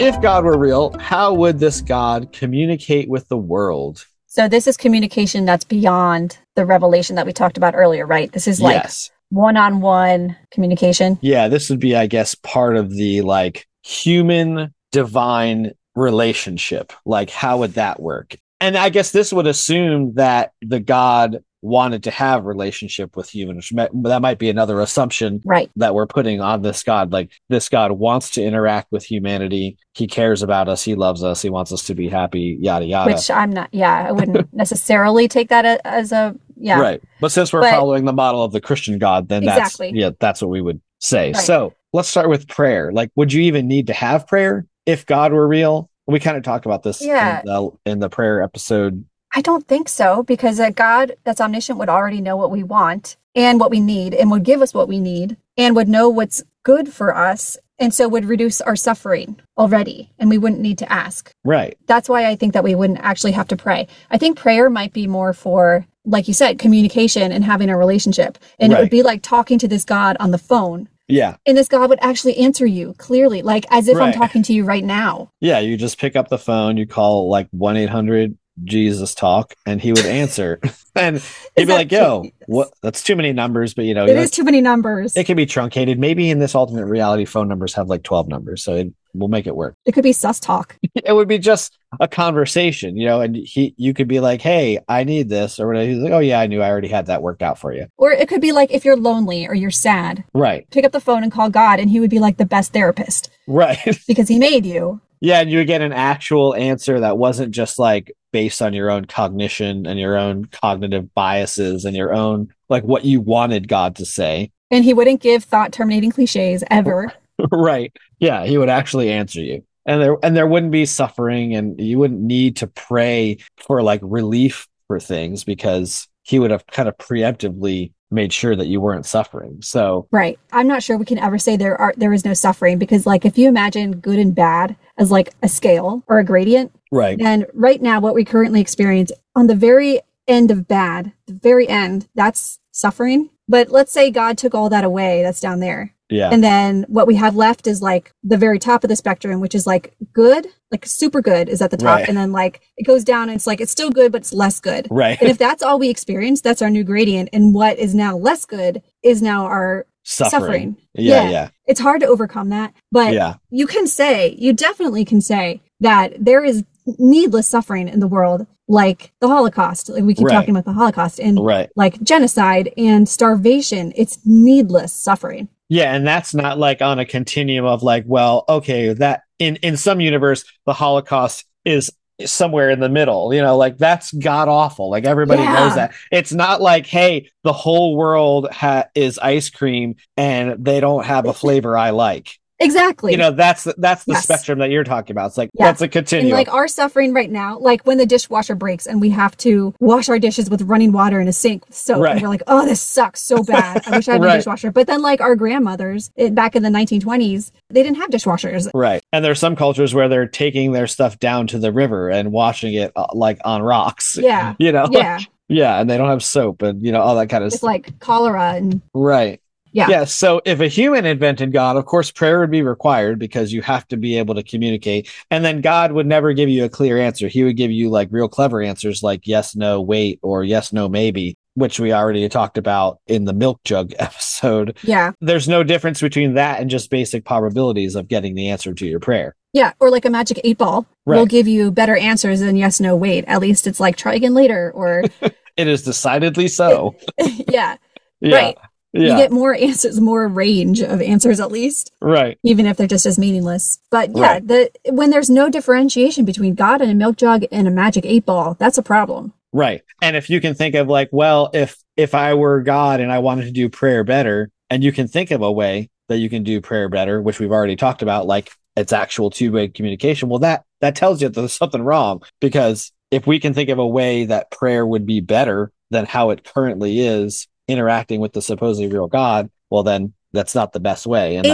A: If God were real, how would this God communicate with the world?
B: So this is communication that's beyond the revelation that we talked about earlier, right? This is like
A: yes.
B: one-on-one communication.
A: Yeah, this would be, I guess, part of the like human divine relationship. Like, how would that work? And I guess this would assume that the God wanted to have relationship with humans. That might be another assumption
B: Right.
A: that we're putting on this God. Like, this God wants to interact with humanity. He cares about us. He loves us. He wants us to be happy. Yada yada.
B: Which I'm not yeah, I wouldn't <laughs> necessarily take that as a yeah.
A: Right. But since we're
B: But-
A: following the model of the Christian God, then that's yeah, that's what we would say.
B: Right.
A: So let's start with prayer. Like, would you even need to have prayer if God were real? We kind of talked about this
B: Yeah.
A: in, the, in the prayer episode.
B: I don't think so because a God that's omniscient would already know what we want and what we need and would give us what we need and would know what's good for us and so would reduce our suffering already and we wouldn't need to ask.
A: Right.
B: That's why I think that we wouldn't actually have to pray. I think prayer might be more for like you said communication and having a relationship and it would be like talking to this God on the phone
A: Yeah.
B: And this God would actually answer you clearly, like as if I'm talking to you right now.
A: Yeah. You just pick up the phone, you call like 1 800 Jesus talk, and he would answer. <laughs> and he'd be like, yo, what? That's too many numbers, but you know,
B: It is too many numbers.
A: it can be truncated. Maybe in this alternate reality, phone numbers have like 12 numbers. So it, we'll make it work.
B: It could be sus talk. <laughs>
A: It would be just a conversation, you know, and he, you could be like, hey, I need this. Or whatever. He's like, oh, yeah, I knew I already had that worked out for you.
B: Or it could be like if you're lonely or you're sad,
A: Right.
B: pick up the phone and call God, and he would be like the best therapist
A: Right. <laughs>
B: because he made you.
A: Yeah, and you would get an actual answer that wasn't just like based on your own cognition and your own cognitive biases and your own like what you wanted God to say.
B: And he wouldn't give thought terminating cliches ever. <laughs>
A: right. Yeah, he would actually answer you. And there and there wouldn't be suffering and you wouldn't need to pray for like relief for things because he would have kind of preemptively made sure that you weren't suffering. So,
B: Right. I'm not sure we can ever say there are there is no suffering because like if you imagine good and bad as like a scale or a gradient,
A: right.
B: And right now what we currently experience on the very end of bad, the very end, that's suffering. But let's say God took all that away, that's down there.
A: Yeah.
B: And then what we have left is like the very top of the spectrum, which is like good, like super good is at the top.
A: Right.
B: And then like it goes down and it's like it's still good, but it's less good.
A: right.
B: And if that's all we experience, that's our new gradient. And what is now less good is now our
A: suffering.
B: suffering.
A: Yeah,
B: Yeah.
A: yeah.
B: It's hard to overcome that. But
A: Yeah.
B: you can say, you definitely can say that there is needless suffering in the world, like the Holocaust. Like we keep
A: Right.
B: talking about the Holocaust and
A: Right.
B: like genocide and starvation. It's needless suffering.
A: Yeah, and that's not like on a continuum of like, well, okay, that in in some universe the Holocaust is somewhere in the middle. You know, like that's god awful. Like everybody
B: Yeah.
A: knows that. It's not like, hey, the whole world ha- is ice cream and they don't have a flavor I like.
B: Exactly.
A: You know, that's the, that's the
B: Yes.
A: spectrum that you're talking about. It's like
B: Yeah.
A: that's a
B: and
A: continuum.
B: like our suffering right now, like when the dishwasher breaks and we have to wash our dishes with running water in a sink with soap,
A: Right.
B: and we're like, oh, this sucks so <laughs> bad. I wish I had
A: Right.
B: a dishwasher. But then, like our grandmothers it, back in the 1920s, they didn't have dishwashers.
A: Right. And there's some cultures where they're taking their stuff down to the river and washing it uh, like on rocks. <laughs>
B: Yeah.
A: You know?
B: Yeah. <laughs>
A: Yeah. And they don't have soap and, you know, all that kind of
B: It's like cholera and
A: Right.
B: Yeah.
A: Yeah. So if a human invented God, of course, prayer would be required because you have to be able to communicate. And then God would never give you a clear answer. He would give you like real clever answers like yes, no, wait, or yes, no, maybe, which we already talked about in the milk jug <laughs> episode.
B: yeah.
A: There's no difference between that and just basic probabilities of getting the answer to your prayer.
B: Yeah. Or like a magic eight ball will give you better answers than yes, no, wait. At least it's like try again later or <laughs>
A: It is decidedly so. <laughs>
B: yeah.
A: Yeah.
B: Right. You get more answers, more range of answers at least.
A: right.
B: even if they're just as meaningless. But yeah,
A: Right.
B: the when there's no differentiation between God and a milk jug and a magic eight ball, that's a problem.
A: Right. And if you can think of like, well, if if I were God and I wanted to do prayer better, and you can think of a way that you can do prayer better, which we've already talked about, like it's actual two-way communication, well that that tells you that there's something wrong because if we can think of a way that prayer would be better than how it currently is interacting with the supposedly real God, well then that's not the best way. And that,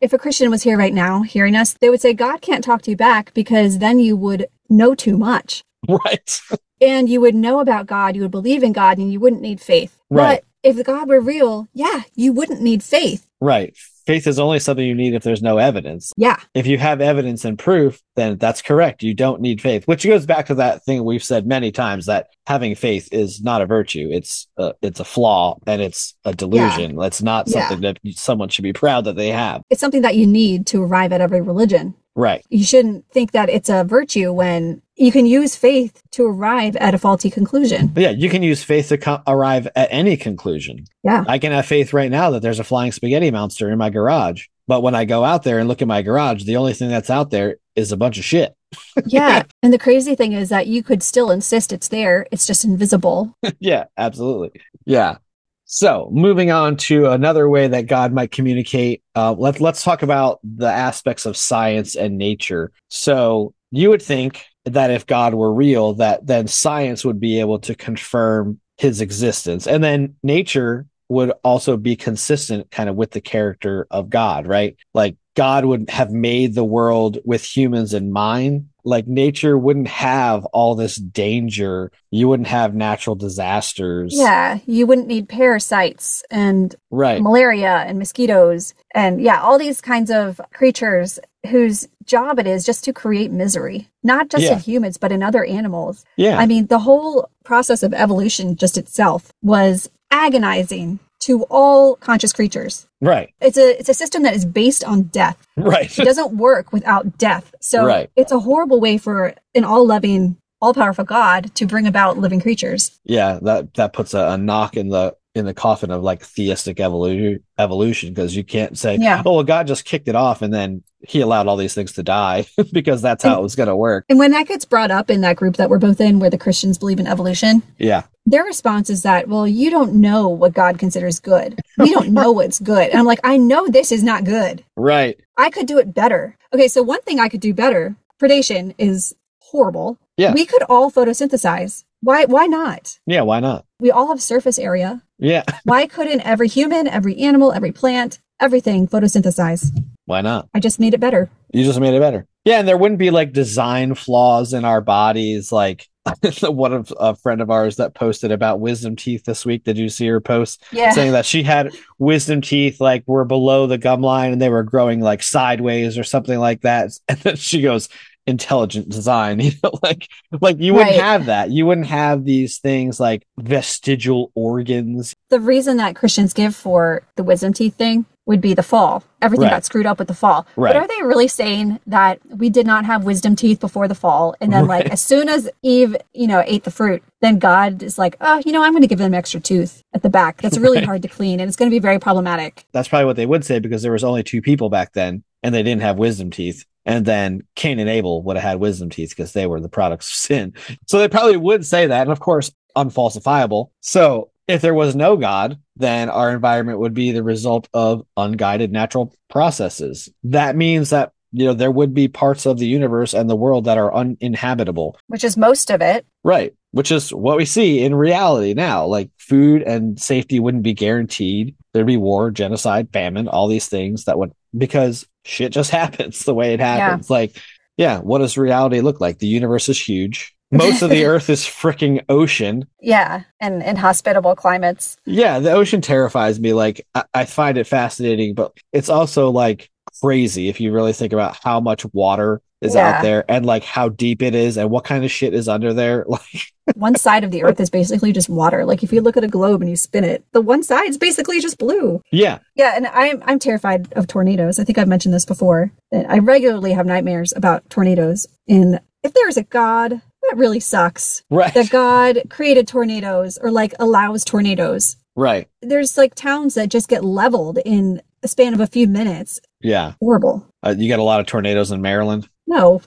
B: if a Christian was here right now hearing us, they would say God can't talk to you back because then you would know too much. <laughs>
A: right.
B: And you would know about God, you would believe in God, and you wouldn't need faith.
A: Right.
B: But if God were real, yeah, you wouldn't need faith.
A: right. Faith is only something you need if there's no evidence.
B: Yeah.
A: if you have evidence and proof, then that's correct. You don't need faith, which goes back to that thing we've said many times that having faith is not a virtue. It's a, it's a flaw and it's a delusion. It's not
B: Yeah.
A: something that someone should be proud that they have.
B: It's something that you need to arrive at every religion.
A: Right.
B: You shouldn't think that it's a virtue when you can use faith to arrive at a faulty conclusion.
A: Yeah, you can use faith to co- arrive at any conclusion.
B: Yeah.
A: I can have faith right now that there's a flying spaghetti monster in my garage. But when I go out there and look at my garage, the only thing that's out there is a bunch of shit. <laughs>
B: Yeah. and the crazy thing is that you could still insist it's there, it's just invisible. <laughs>
A: yeah, absolutely. Yeah. So moving on to another way that God might communicate, uh, let's let's talk about the aspects of science and nature. So you would think that if God were real, that then science would be able to confirm his existence, and then nature would also be consistent kind of with the character of God, right? Like God would have made the world with humans in mind like nature wouldn't have all this danger. You wouldn't have natural disasters.
B: Yeah, you wouldn't need parasites and
A: Right.
B: malaria and mosquitoes and yeah, all these kinds of creatures whose job it is just to create misery, not just
A: Yeah.
B: in humans, but in other animals.
A: Yeah.
B: I mean, the whole process of evolution just itself was agonizing to all conscious creatures.
A: right.
B: It's a it's a system that is based on death.
A: Right.
B: It doesn't work without death. So
A: Right.
B: it's a horrible way for an all-loving, all-powerful God to bring about living creatures.
A: yeah. That that puts a, a knock in the in the coffin of like theistic evolution evolution because you can't say,
B: Yeah.
A: oh well, God just kicked it off and then he allowed all these things to die <laughs> because that's how it was gonna work.
B: And when that gets brought up in that group that we're both in, where the Christians believe in evolution,
A: Yeah.
B: their response is that, well, you don't know what God considers good. We don't <laughs> know what's good. And I'm like, I know this is not good.
A: Right.
B: I could do it better. Okay, so one thing I could do better, predation is horrible.
A: Yeah.
B: We could all photosynthesize. Why why not?
A: Yeah, why not?
B: We all have surface area.
A: Yeah. <laughs>
B: Why couldn't every human, every animal, every plant, everything photosynthesize?
A: Why not?
B: I just made it better.
A: You just made it better. Yeah, and there wouldn't be like design flaws in our bodies. Like <laughs> one of a friend of ours that posted about wisdom teeth this week. Did you see her post
B: Yeah.
A: saying that she had wisdom teeth like were below the gum line and they were growing like sideways or something like that? <laughs> And then she goes, intelligent design, <laughs> you know, like like you wouldn't
B: Right.
A: have that. You wouldn't have these things like vestigial organs.
B: the reason that Christians give for the wisdom teeth thing would be the fall. Everything
A: Right.
B: got screwed up with the fall.
A: Right.
B: But are they really saying that we did not have wisdom teeth before the fall? And then, like, as soon as Eve, you know, ate the fruit, then God is like, oh, you know, I'm going to give them an extra tooth at the back. That's really hard to clean and it's going to be very problematic.
A: That's probably what they would say because there was only two people back then and they didn't have wisdom teeth. And then Cain and Abel would have had wisdom teeth because they were the products of <laughs> sin. So they probably would say that. And of course, unfalsifiable. So if there was no God, then our environment would be the result of unguided natural processes. That means that, you know, there would be parts of the universe and the world that are uninhabitable.
B: Which is most of it.
A: Right. Which is what we see in reality now. Like food and safety wouldn't be guaranteed. There'd be war, genocide, famine, all these things that would, because shit just <laughs> happens the way it happens. Like, yeah, what does reality look like? The universe is huge. Most of the <laughs> earth is freaking ocean.
B: Yeah. And in hospitable climates.
A: Yeah, the ocean terrifies me. Like, I, I find it fascinating, but it's also like crazy if you really think about how much water is
B: Yeah.
A: out there and like how deep it is and what kind of shit is under there. <laughs> Like,
B: one side of the earth is basically just water. Like if you look at a globe and you spin it, the one side is basically just blue.
A: yeah,
B: Yeah, and I'm I'm terrified of tornadoes. I think I've mentioned this before. That I regularly have nightmares about tornadoes. And if there is a god, that really sucks.
A: right.
B: That God created tornadoes or like allows tornadoes.
A: right.
B: There's like towns that just get leveled in a span of a few minutes.
A: Yeah.
B: Horrible.
A: Uh, you got a lot of tornadoes in Maryland.
B: No.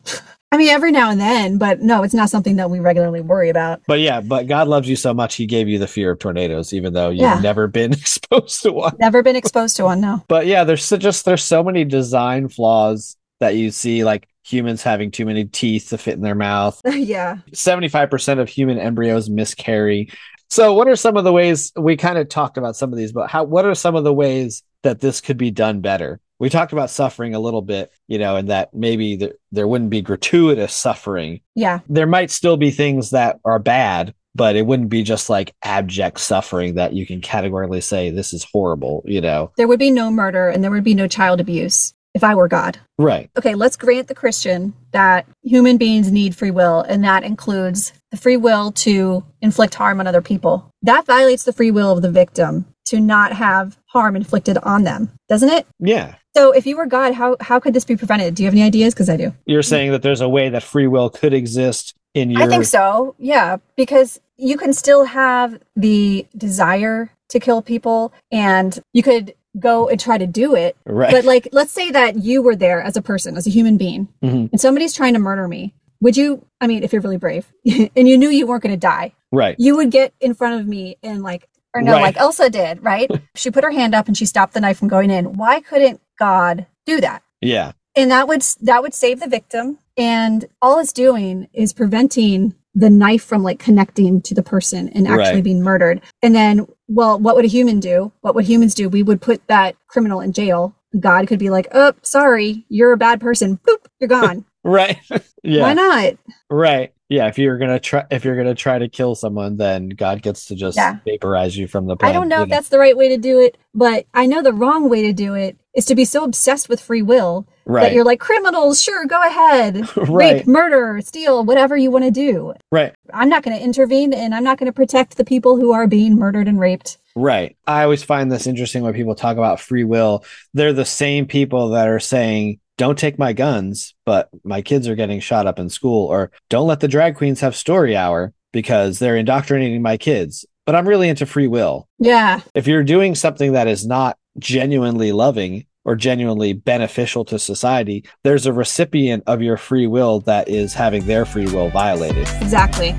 B: I mean every now and then, but no, it's not something that we regularly worry about.
A: But yeah, but God loves you so much, He gave you the fear of tornadoes, even though you've
B: Yeah.
A: never been <laughs> exposed to one.
B: Never been exposed to one, no.
A: But yeah, there's so, just there's so many design flaws that you see, like humans having too many teeth to fit in their mouth. <laughs>
B: yeah.
A: 75% of human embryos miscarry. So, what are some of the ways we kind of talked about some of these, but how what are some of the ways that this could be done better? We talked about suffering a little bit, you know, and that maybe there, there wouldn't be gratuitous suffering.
B: Yeah.
A: There might still be things that are bad, but it wouldn't be just like abject suffering that you can categorically say this is horrible, you know.
B: There would be no murder and there would be no child abuse if I were God.
A: Right.
B: okay, let's grant the Christian that human beings need free will, and that includes the free will to inflict harm on other people. That violates the free will of the victim to not have harm inflicted on them, doesn't it?
A: Yeah.
B: So if you were God, how how could this be prevented? Do you have any ideas? Because I do.
A: You're saying that there's a way that free will could exist in your
B: I think so. Yeah, because you can still have the desire to kill people, and you could go and try to do it.
A: right.
B: But like, let's say that you were there as a person, as a human being,
A: Mhm.
B: and somebody's trying to murder me. Would you? I mean, if you're really brave, <laughs> and you knew you weren't going to die,
A: right.
B: you would get in front of me and like, or no,
A: Right.
B: like Elsa did, right? <laughs> she put her hand up and she stopped the knife from going in. Why couldn't God do that?
A: Yeah.
B: and that would that would save the victim and all it's doing is preventing the knife from like connecting to the person and actually
A: Right.
B: being murdered and then well what would a human do what would humans do we would put that criminal in jail god could be like oh sorry you're a bad person boop you're gone <laughs>
A: right. <laughs> yeah.
B: Why not?
A: Right. Yeah. If you're gonna try, if you're gonna try to kill someone, then God gets to just
B: Yeah.
A: vaporize you from the Planet, I
B: don't know if that's the right way to do it, but I know the wrong way to do it is to be so obsessed with free will that
A: right.
B: you're like criminals. Sure, go ahead, <laughs>
A: right.
B: rape, murder, steal, whatever you want to do.
A: Right.
B: I'm not going to intervene, and I'm not going to protect the people who are being murdered and raped.
A: Right. I always find this interesting when people talk about free will. They're the same people that are saying, don't take my guns, but my kids are getting shot up in school, or don't let the drag queens have story hour because they're indoctrinating my kids. But I'm really into free will.
B: Yeah,
A: If you're doing something that is not genuinely loving or genuinely beneficial to society, there's a recipient of your free will that is having their free will violated.
B: exactly.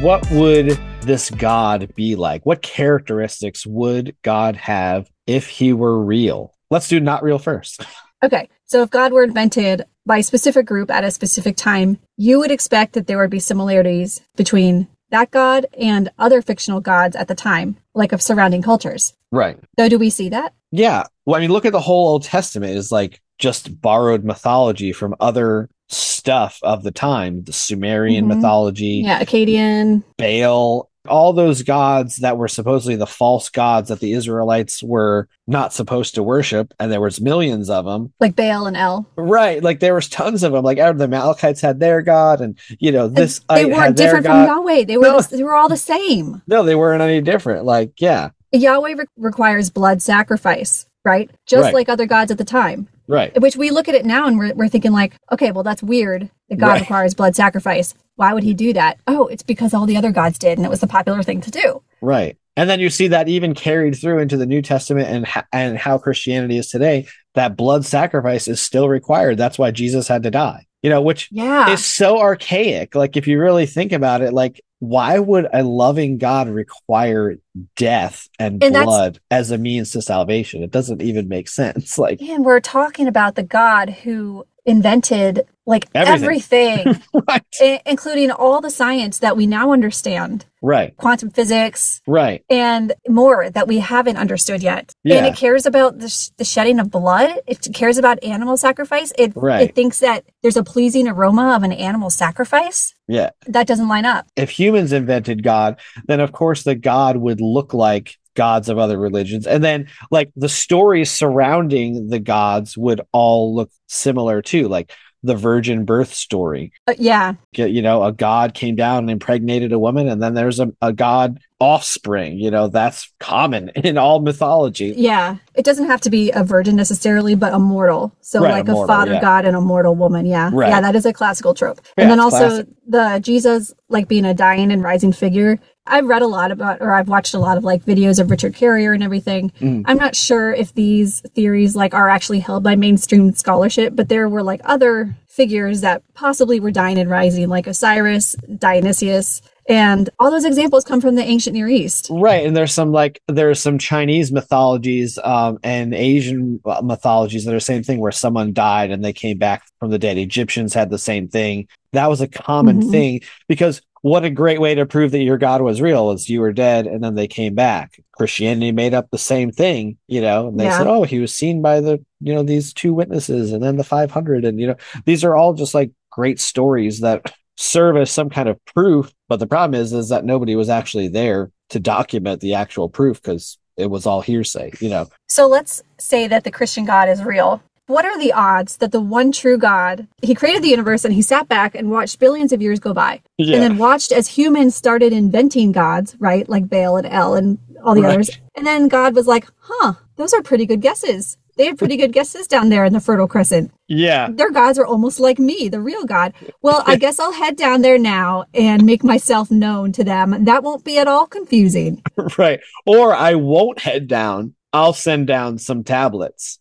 A: what would this God be like? What characteristics would God have if he were real? Let's do not real first. <laughs>
B: Okay, so if God were invented by a specific group at a specific time, you would expect that there would be similarities between that God and other fictional gods at the time, like of surrounding cultures.
A: Right.
B: So, do we see that?
A: Yeah. Well, I mean, look at the whole Old Testament is like just borrowed mythology from other stuff of the time, the Sumerian
B: Mhm.
A: mythology,
B: Yeah, Akkadian.
A: Baal, all those gods that were supposedly the false gods that the Israelites were not supposed to worship, and there was millions of them.
B: like Baal and El.
A: Right, like there was tons of them. Like the Amalekites had their god, and you know this
B: they weren't
A: had their
B: different
A: god.
B: from Yahweh. They were
A: No.
B: the- they were all the same. <laughs>
A: No, they weren't any different. Like, yeah,
B: Yahweh re- requires blood sacrifice, right? Just
A: Right.
B: like other gods at the time.
A: right,
B: Which we look at it now and we're, we're thinking like, okay, well that's weird. that God
A: Right.
B: requires blood sacrifice. Why would he do that? Oh, it's because all the other gods did, and it was the popular thing to do.
A: right. And then you see that even carried through into the New Testament and and how Christianity is today. That blood sacrifice is still required. That's why Jesus had to die. You know, which
B: Yeah.
A: is so archaic. Like if you really think about it, like why would a loving God require death and,
B: And
A: blood as a means to salvation? It doesn't even make sense. <laughs> Like,
B: and we're talking about the God who invented like
A: Everything.
B: everything, <laughs>
A: right,
B: i- including all the science that we now understand,
A: right,
B: quantum physics,
A: right.
B: and more that we haven't understood yet.
A: yeah.
B: And it cares about the, sh- the shedding of blood. It cares about animal sacrifice. It,
A: Right.
B: it thinks that there's a pleasing aroma of an animal sacrifice.
A: Yeah.
B: That doesn't line up.
A: if humans invented God, then of course the God would look like gods of other religions. And then like the stories surrounding the gods would all look similar too, like the virgin birth story.
B: Uh, yeah.
A: You know, a god came down and impregnated a woman, and then there's a, a god offspring. You know, that's common <laughs> in all mythology.
B: Yeah. It doesn't have to be a virgin necessarily, but a mortal. So
A: Right,
B: like
A: a
B: a, father
A: yeah.
B: god and a mortal woman. Yeah.
A: Right.
B: Yeah. That is a classical trope.
A: Yeah,
B: and then also
A: classic.
B: the Jesus like being a dying and rising figure. I've read a lot about, or I've watched a lot of like videos of Richard Carrier and everything.
A: Mm.
B: I'm not sure if these theories like are actually held by mainstream scholarship, but there were like other figures that possibly were dying and rising, like Osiris, Dionysius, and all those examples come from the ancient Near East.
A: Right, and there's some like there's some Chinese mythologies um, and Asian uh, mythologies that are the same thing where someone died and they came back from the dead. Egyptians had the same thing. That was a common
B: Mhm.
A: thing because what a great way to prove that your god was real is you were dead and then they came back. Christianity made up the same thing, you know. And they
B: Yeah.
A: said, "Oh, he was seen by the you know these two witnesses and then the 500 and you know these are all just like great stories that <laughs> serve as some kind of proof but the problem is is that nobody was actually there to document the actual proof because it was all hearsay you know
B: So let's say that the Christian God is real. What are the odds that the one true God, he created the universe and he sat back and watched billions of years go by
A: yeah
B: and then watched as humans started inventing gods, right? Like Baal and El and all the
A: Right.
B: others. And then God was like, huh, those are pretty good guesses. They have pretty good guesses down there in the Fertile Crescent.
A: yeah
B: Their gods are almost like me, the real God. Well, I <laughs> guess I'll head down there now and make myself known to them. That won't be at all confusing. <laughs>
A: right or i won't head down i'll send down some tablets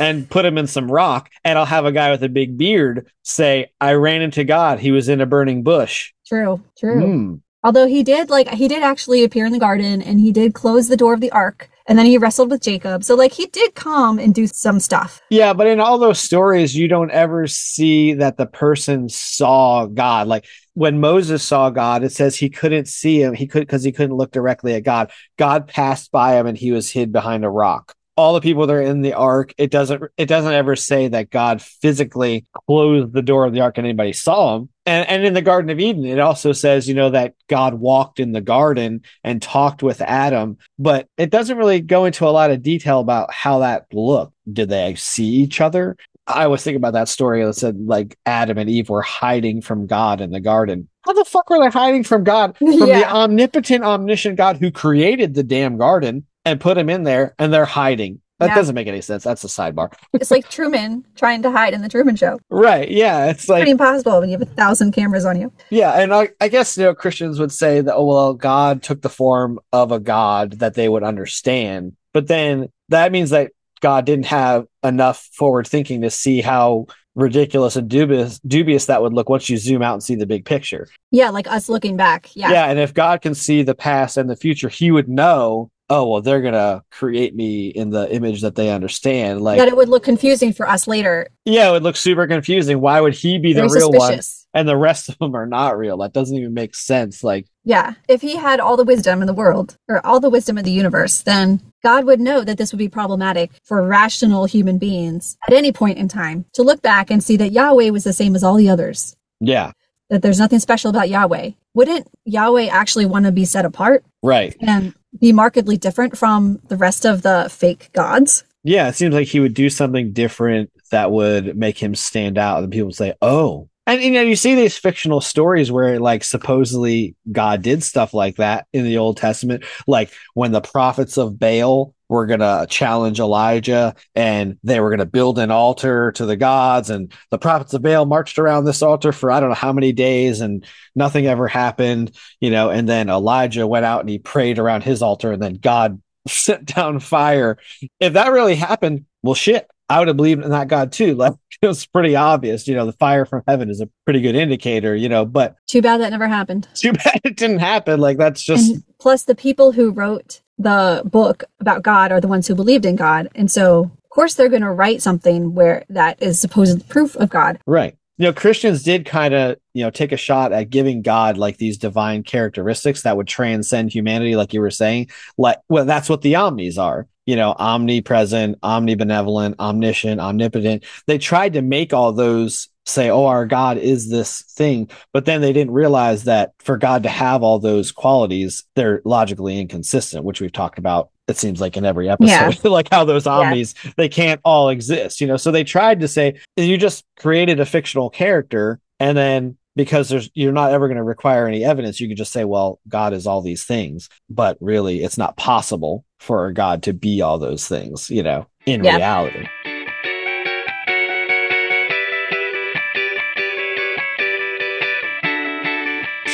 A: and put him in some rock and i'll have a guy with a big beard say i ran into god he was in a burning bush
B: True, true.
A: Hmm.
B: Although he did like he did actually appear in the garden and he did close the door of the ark and then he wrestled with Jacob. So like he did come and do some stuff.
A: Yeah, but in all those stories, you don't ever see that the person saw God. Like when Moses saw God, it says he couldn't see him. He could because he couldn't look directly at God. God passed by him and he was hid behind a rock. All the people that are in the ark, it doesn't it doesn't ever say that God physically closed the door of the ark and anybody saw him. And and in the Garden of Eden, it also says, you know, that God walked in the garden and talked with Adam, but it doesn't really go into a lot of detail about how that looked. Did they see each other? I was thinking about that story that said like Adam and Eve were hiding from God in the garden. How the fuck were they hiding from God? From <laughs>
B: Yeah.
A: the omnipotent, omniscient God who created the damn garden and put him in there and they're hiding. That
B: Yeah.
A: doesn't make any sense. That's a sidebar. <laughs>
B: It's like Truman trying to hide in the Truman Show.
A: Right. Yeah. It's like
B: Pretty impossible when you have a thousand cameras on you.
A: Yeah, and I, I guess you know Christians would say that oh well God took the form of a God that they would understand, but then that means that God didn't have enough forward thinking to see how ridiculous and dubious dubious that would look once you zoom out and see the big picture.
B: Yeah, like us looking back. Yeah. Yeah.
A: and if God can see the past and the future, He would know. Oh well, they're gonna create me in the image that they understand. Like,
B: that it would look confusing for us later.
A: yeah, it would look super confusing. Why would He be the
B: Very
A: real one and the rest of them are not real? That doesn't even make sense. Like.
B: Yeah. If he had all the wisdom in the world or all the wisdom in the universe, then God would know that this would be problematic for rational human beings at any point in time to look back and see that Yahweh was the same as all the others,
A: Yeah,
B: that there's nothing special about Yahweh. Wouldn't Yahweh actually want to be set apart
A: right.
B: and be markedly different from the rest of the fake gods?
A: Yeah, it seems like he would do something different that would make him stand out, and people would say, "Oh." And you know, you see these fictional stories where, like, supposedly God did stuff like that in the Old Testament, like when the prophets of Baal were gonna challenge Elijah, and they were gonna build an altar to the gods, and the prophets of Baal marched around this altar for I don't know how many days, and nothing ever happened, you know. And then Elijah went out and he prayed around his altar, and then God <laughs> sent down fire if that really happened, well, shit, I would have believed in that God too. <laughs> Like it was pretty obvious, you know, the fire from heaven is a pretty good indicator, you know, but
B: Too bad that never happened.
A: too <laughs> bad it didn't happen. Like that's just,
B: and plus the people who wrote the book about God are the ones who believed in God. And so of course they're going to write something where that is supposed proof of God.
A: right. You know, Christians did kind of, you know, take a shot at giving God like these divine characteristics that would transcend humanity, like you were saying. Like, well, that's what the omnis are, you know, omnipresent, omnibenevolent, omniscient, omnipotent. They tried to make all those say, oh, our God is this thing, but then they didn't realize that for God to have all those qualities, they're logically inconsistent, which we've talked about. It seems like in every episode, <laughs> like how those omnis, they can't all exist, you know? So they tried to say, you just created a fictional character and then because there's you're not ever going to require any evidence you can just say well god is all these things but really it's not possible for a god to be all those things you know in
B: Yeah.
A: reality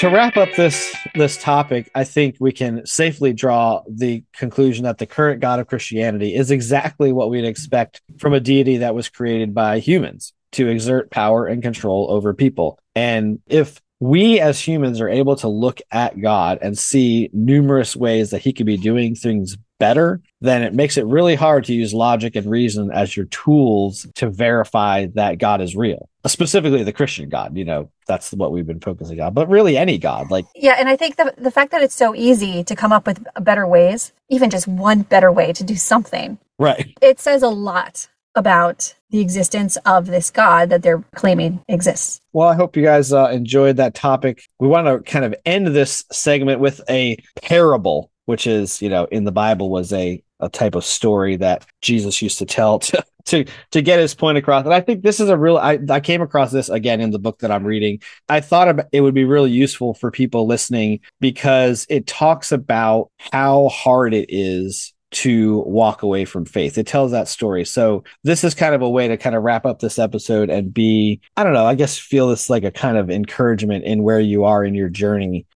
A: to wrap up this this topic i think we can safely draw the conclusion that the current god of christianity is exactly what we'd expect from a deity that was created by humans to exert power and control over people. And if we as humans are able to look at god and see numerous ways that he could be doing things better then it makes it really hard to use logic and reason as your tools to verify that god is real specifically the christian god you know that's what we've been focusing on but really any god like
B: Yeah, and I think the the fact that it's so easy to come up with better ways, even just one better way to do something,
A: right
B: it says a lot about the existence of this God that they're claiming exists.
A: Well, I hope you guys uh, enjoyed that topic. We want to kind of end this segment with a parable, which is, you know, in the Bible was a, a type of story that Jesus used to tell <laughs> to, to, to get his point across. And I think this is a real, I, I came across this again in the book that I'm reading. I thought it would be really useful for people listening because it talks about how hard it is to walk away from faith. It tells that story. So this is kind of a way to kind of wrap up this episode and be, I don't know, I guess feel this like a kind of encouragement in where you are in your journey.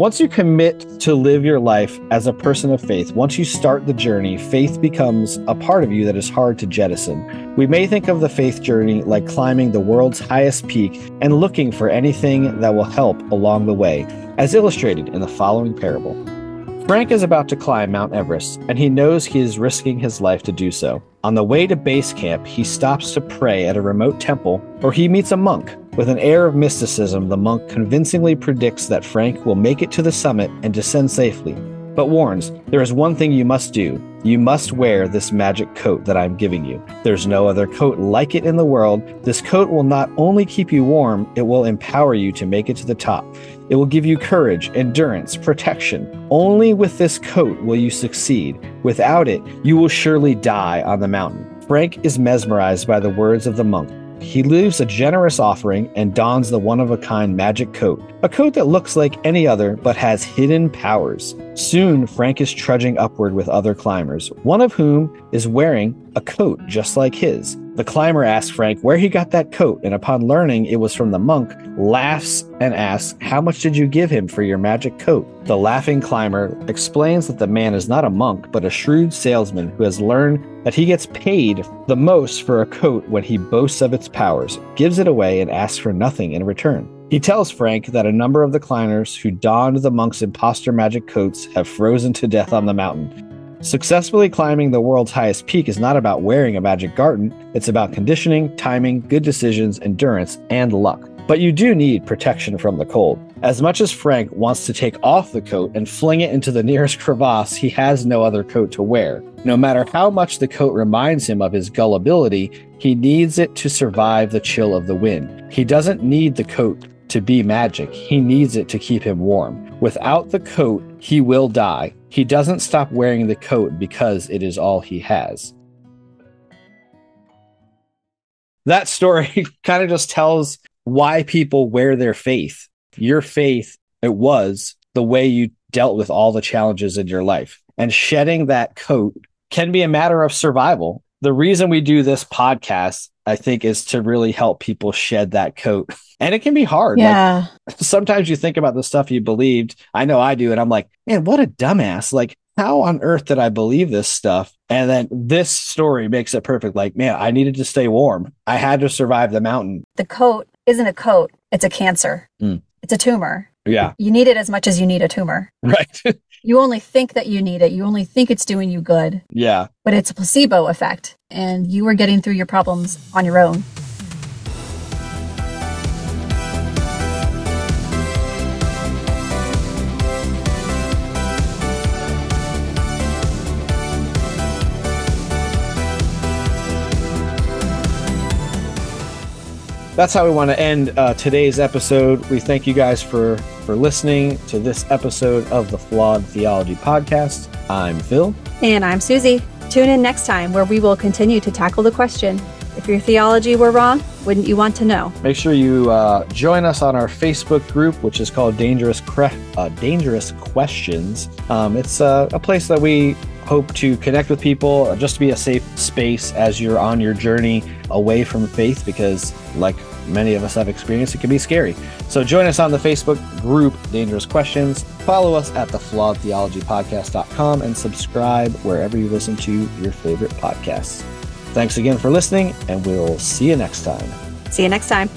A: Once you commit to live your life as a person of faith, once you start the journey, faith becomes a part of you that is hard to jettison. We may think of the faith journey like climbing the world's highest peak and looking for anything that will help along the way, as illustrated in the following parable. Frank is about to climb Mount Everest, and he knows he is risking his life to do so. On the way to base camp, he stops to pray at a remote temple where he meets a monk With an air of mysticism, the monk convincingly predicts that Frank will make it to the summit and descend safely, but warns there is one thing you must do. You must wear this magic coat that I'm giving you. There's no other coat like it in the world. This coat will not only keep you warm, it will empower you to make it to the top. It will give you courage, endurance, protection. Only with this coat will you succeed. Without it, you will surely die on the mountain. Frank is mesmerized by the words of the monk. He leaves a generous offering and dons the one of a kind magic coat, a coat that looks like any other but has hidden powers. Soon, Frank is trudging upward with other climbers, one of whom is wearing a coat just like his. The climber asks Frank where he got that coat, and upon learning it was from the monk, laughs and asks, How much did you give him for your magic coat? The laughing climber explains that the man is not a monk, but a shrewd salesman who has learned that he gets paid the most for a coat when he boasts of its powers, gives it away, and asks for nothing in return. He tells Frank that a number of the climbers who donned the monk's impostor magic coats have frozen to death on the mountain. Successfully climbing the world's highest peak is not about wearing a magic garden, it's about conditioning, timing, good decisions, endurance, and luck. But you do need protection from the cold. As much as Frank wants to take off the coat and fling it into the <laughs> nearest crevasse, he has no other coat to wear. No matter how much the coat reminds him of his gullibility, he needs it to survive the chill of the wind. He doesn't need the coat to be magic, he needs it to keep him warm. Without the coat, he will die. He doesn't stop wearing the coat because it is all he has. That story <laughs> kind of just tells why people wear their faith. Your faith, it was the way you dealt with all the challenges in your life. And shedding that coat can be a matter of survival. The reason we do this podcast, I think, is to really help people shed that coat. And it can be hard.
B: Yeah.
A: Like, <laughs> sometimes you think about the stuff you believed. I know I do. And I'm like, man, what a dumbass. Like, how on earth did I believe this stuff? And then this story makes it perfect. Like, man, I needed to stay warm. I had to survive the mountain.
B: The coat isn't a coat, it's a cancer.
A: Mm.
B: It's a tumor.
A: Yeah.
B: You need it as much as you need a tumor.
A: Right. <laughs>
B: You only think that you need it. You only think it's doing you good,
A: yeah.
B: but it's a placebo effect. And you are getting through your problems on your own.
A: That's how we want to end uh, today's episode. We thank you guys for for listening to this episode of the Flawed Theology Podcast. I'm Phil.
B: And I'm Susie. Tune in next time where we will continue to tackle the question if your theology were wrong, wouldn't you want to know?
A: Make sure you uh, join us on our Facebook group, which is called Dangerous Cre- uh, Dangerous Questions. Um, it's uh, a place that we hope to connect with people, uh, just to be a safe space as you're on your journey away from faith, because like many of us have experienced, it can be scary. So join us on the Facebook group Dangerous Questions. Follow us at the flawedtheologypodcast.com and subscribe wherever you listen to your favorite podcasts. Thanks again for listening, and we'll see you next time.
B: See you next time.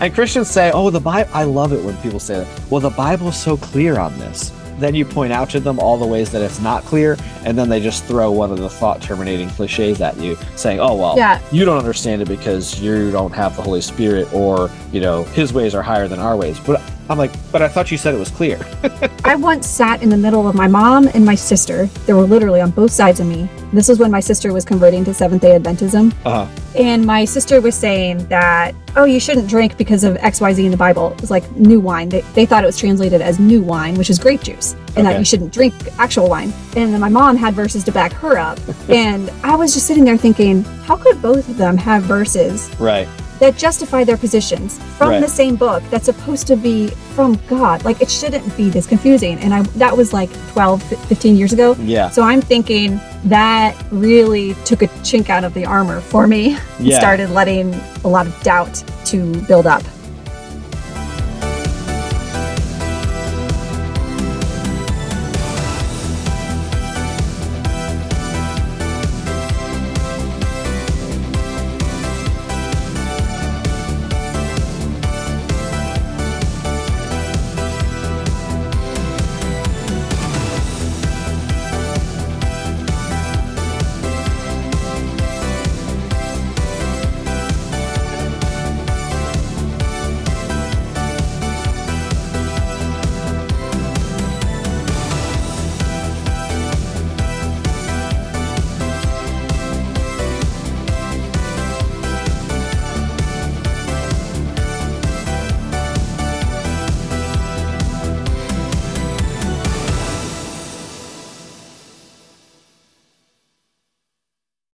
A: And Christians say, "Oh, the Bible." I love it when people say that. Well, the Bible is so clear on this. Then you point out to them all the ways that it's not clear, and then they just throw one of the thought-terminating cliches at you, saying, "Oh, well,
B: Yeah.
A: you don't understand it because you don't have the Holy Spirit, or you know, His ways are higher than our ways." But I'm like, "But I thought you said it was clear." <laughs>
B: I once sat in the middle of my mom and my sister. They were literally on both sides of me. This was when my sister was converting to Seventh day Adventism.
A: uh-huh.
B: And my sister was saying that, oh, you shouldn't drink because of XYZ in the Bible. It was like new wine. They, they thought it was translated as new wine, which is grape juice, and that you shouldn't drink actual wine. And then my mom had verses to back her up. <laughs> and I was just sitting there thinking, how could both of them have verses
A: Right.
B: That justify their positions from
A: Right.
B: the same book that's supposed to be from God? Like, it shouldn't be this confusing. And I that was like 12, 15 years ago.
A: Yeah.
B: So I'm thinking that really took a chink out of the armor for me. <laughs>
A: Yeah.
B: Started letting a lot of doubt to build up.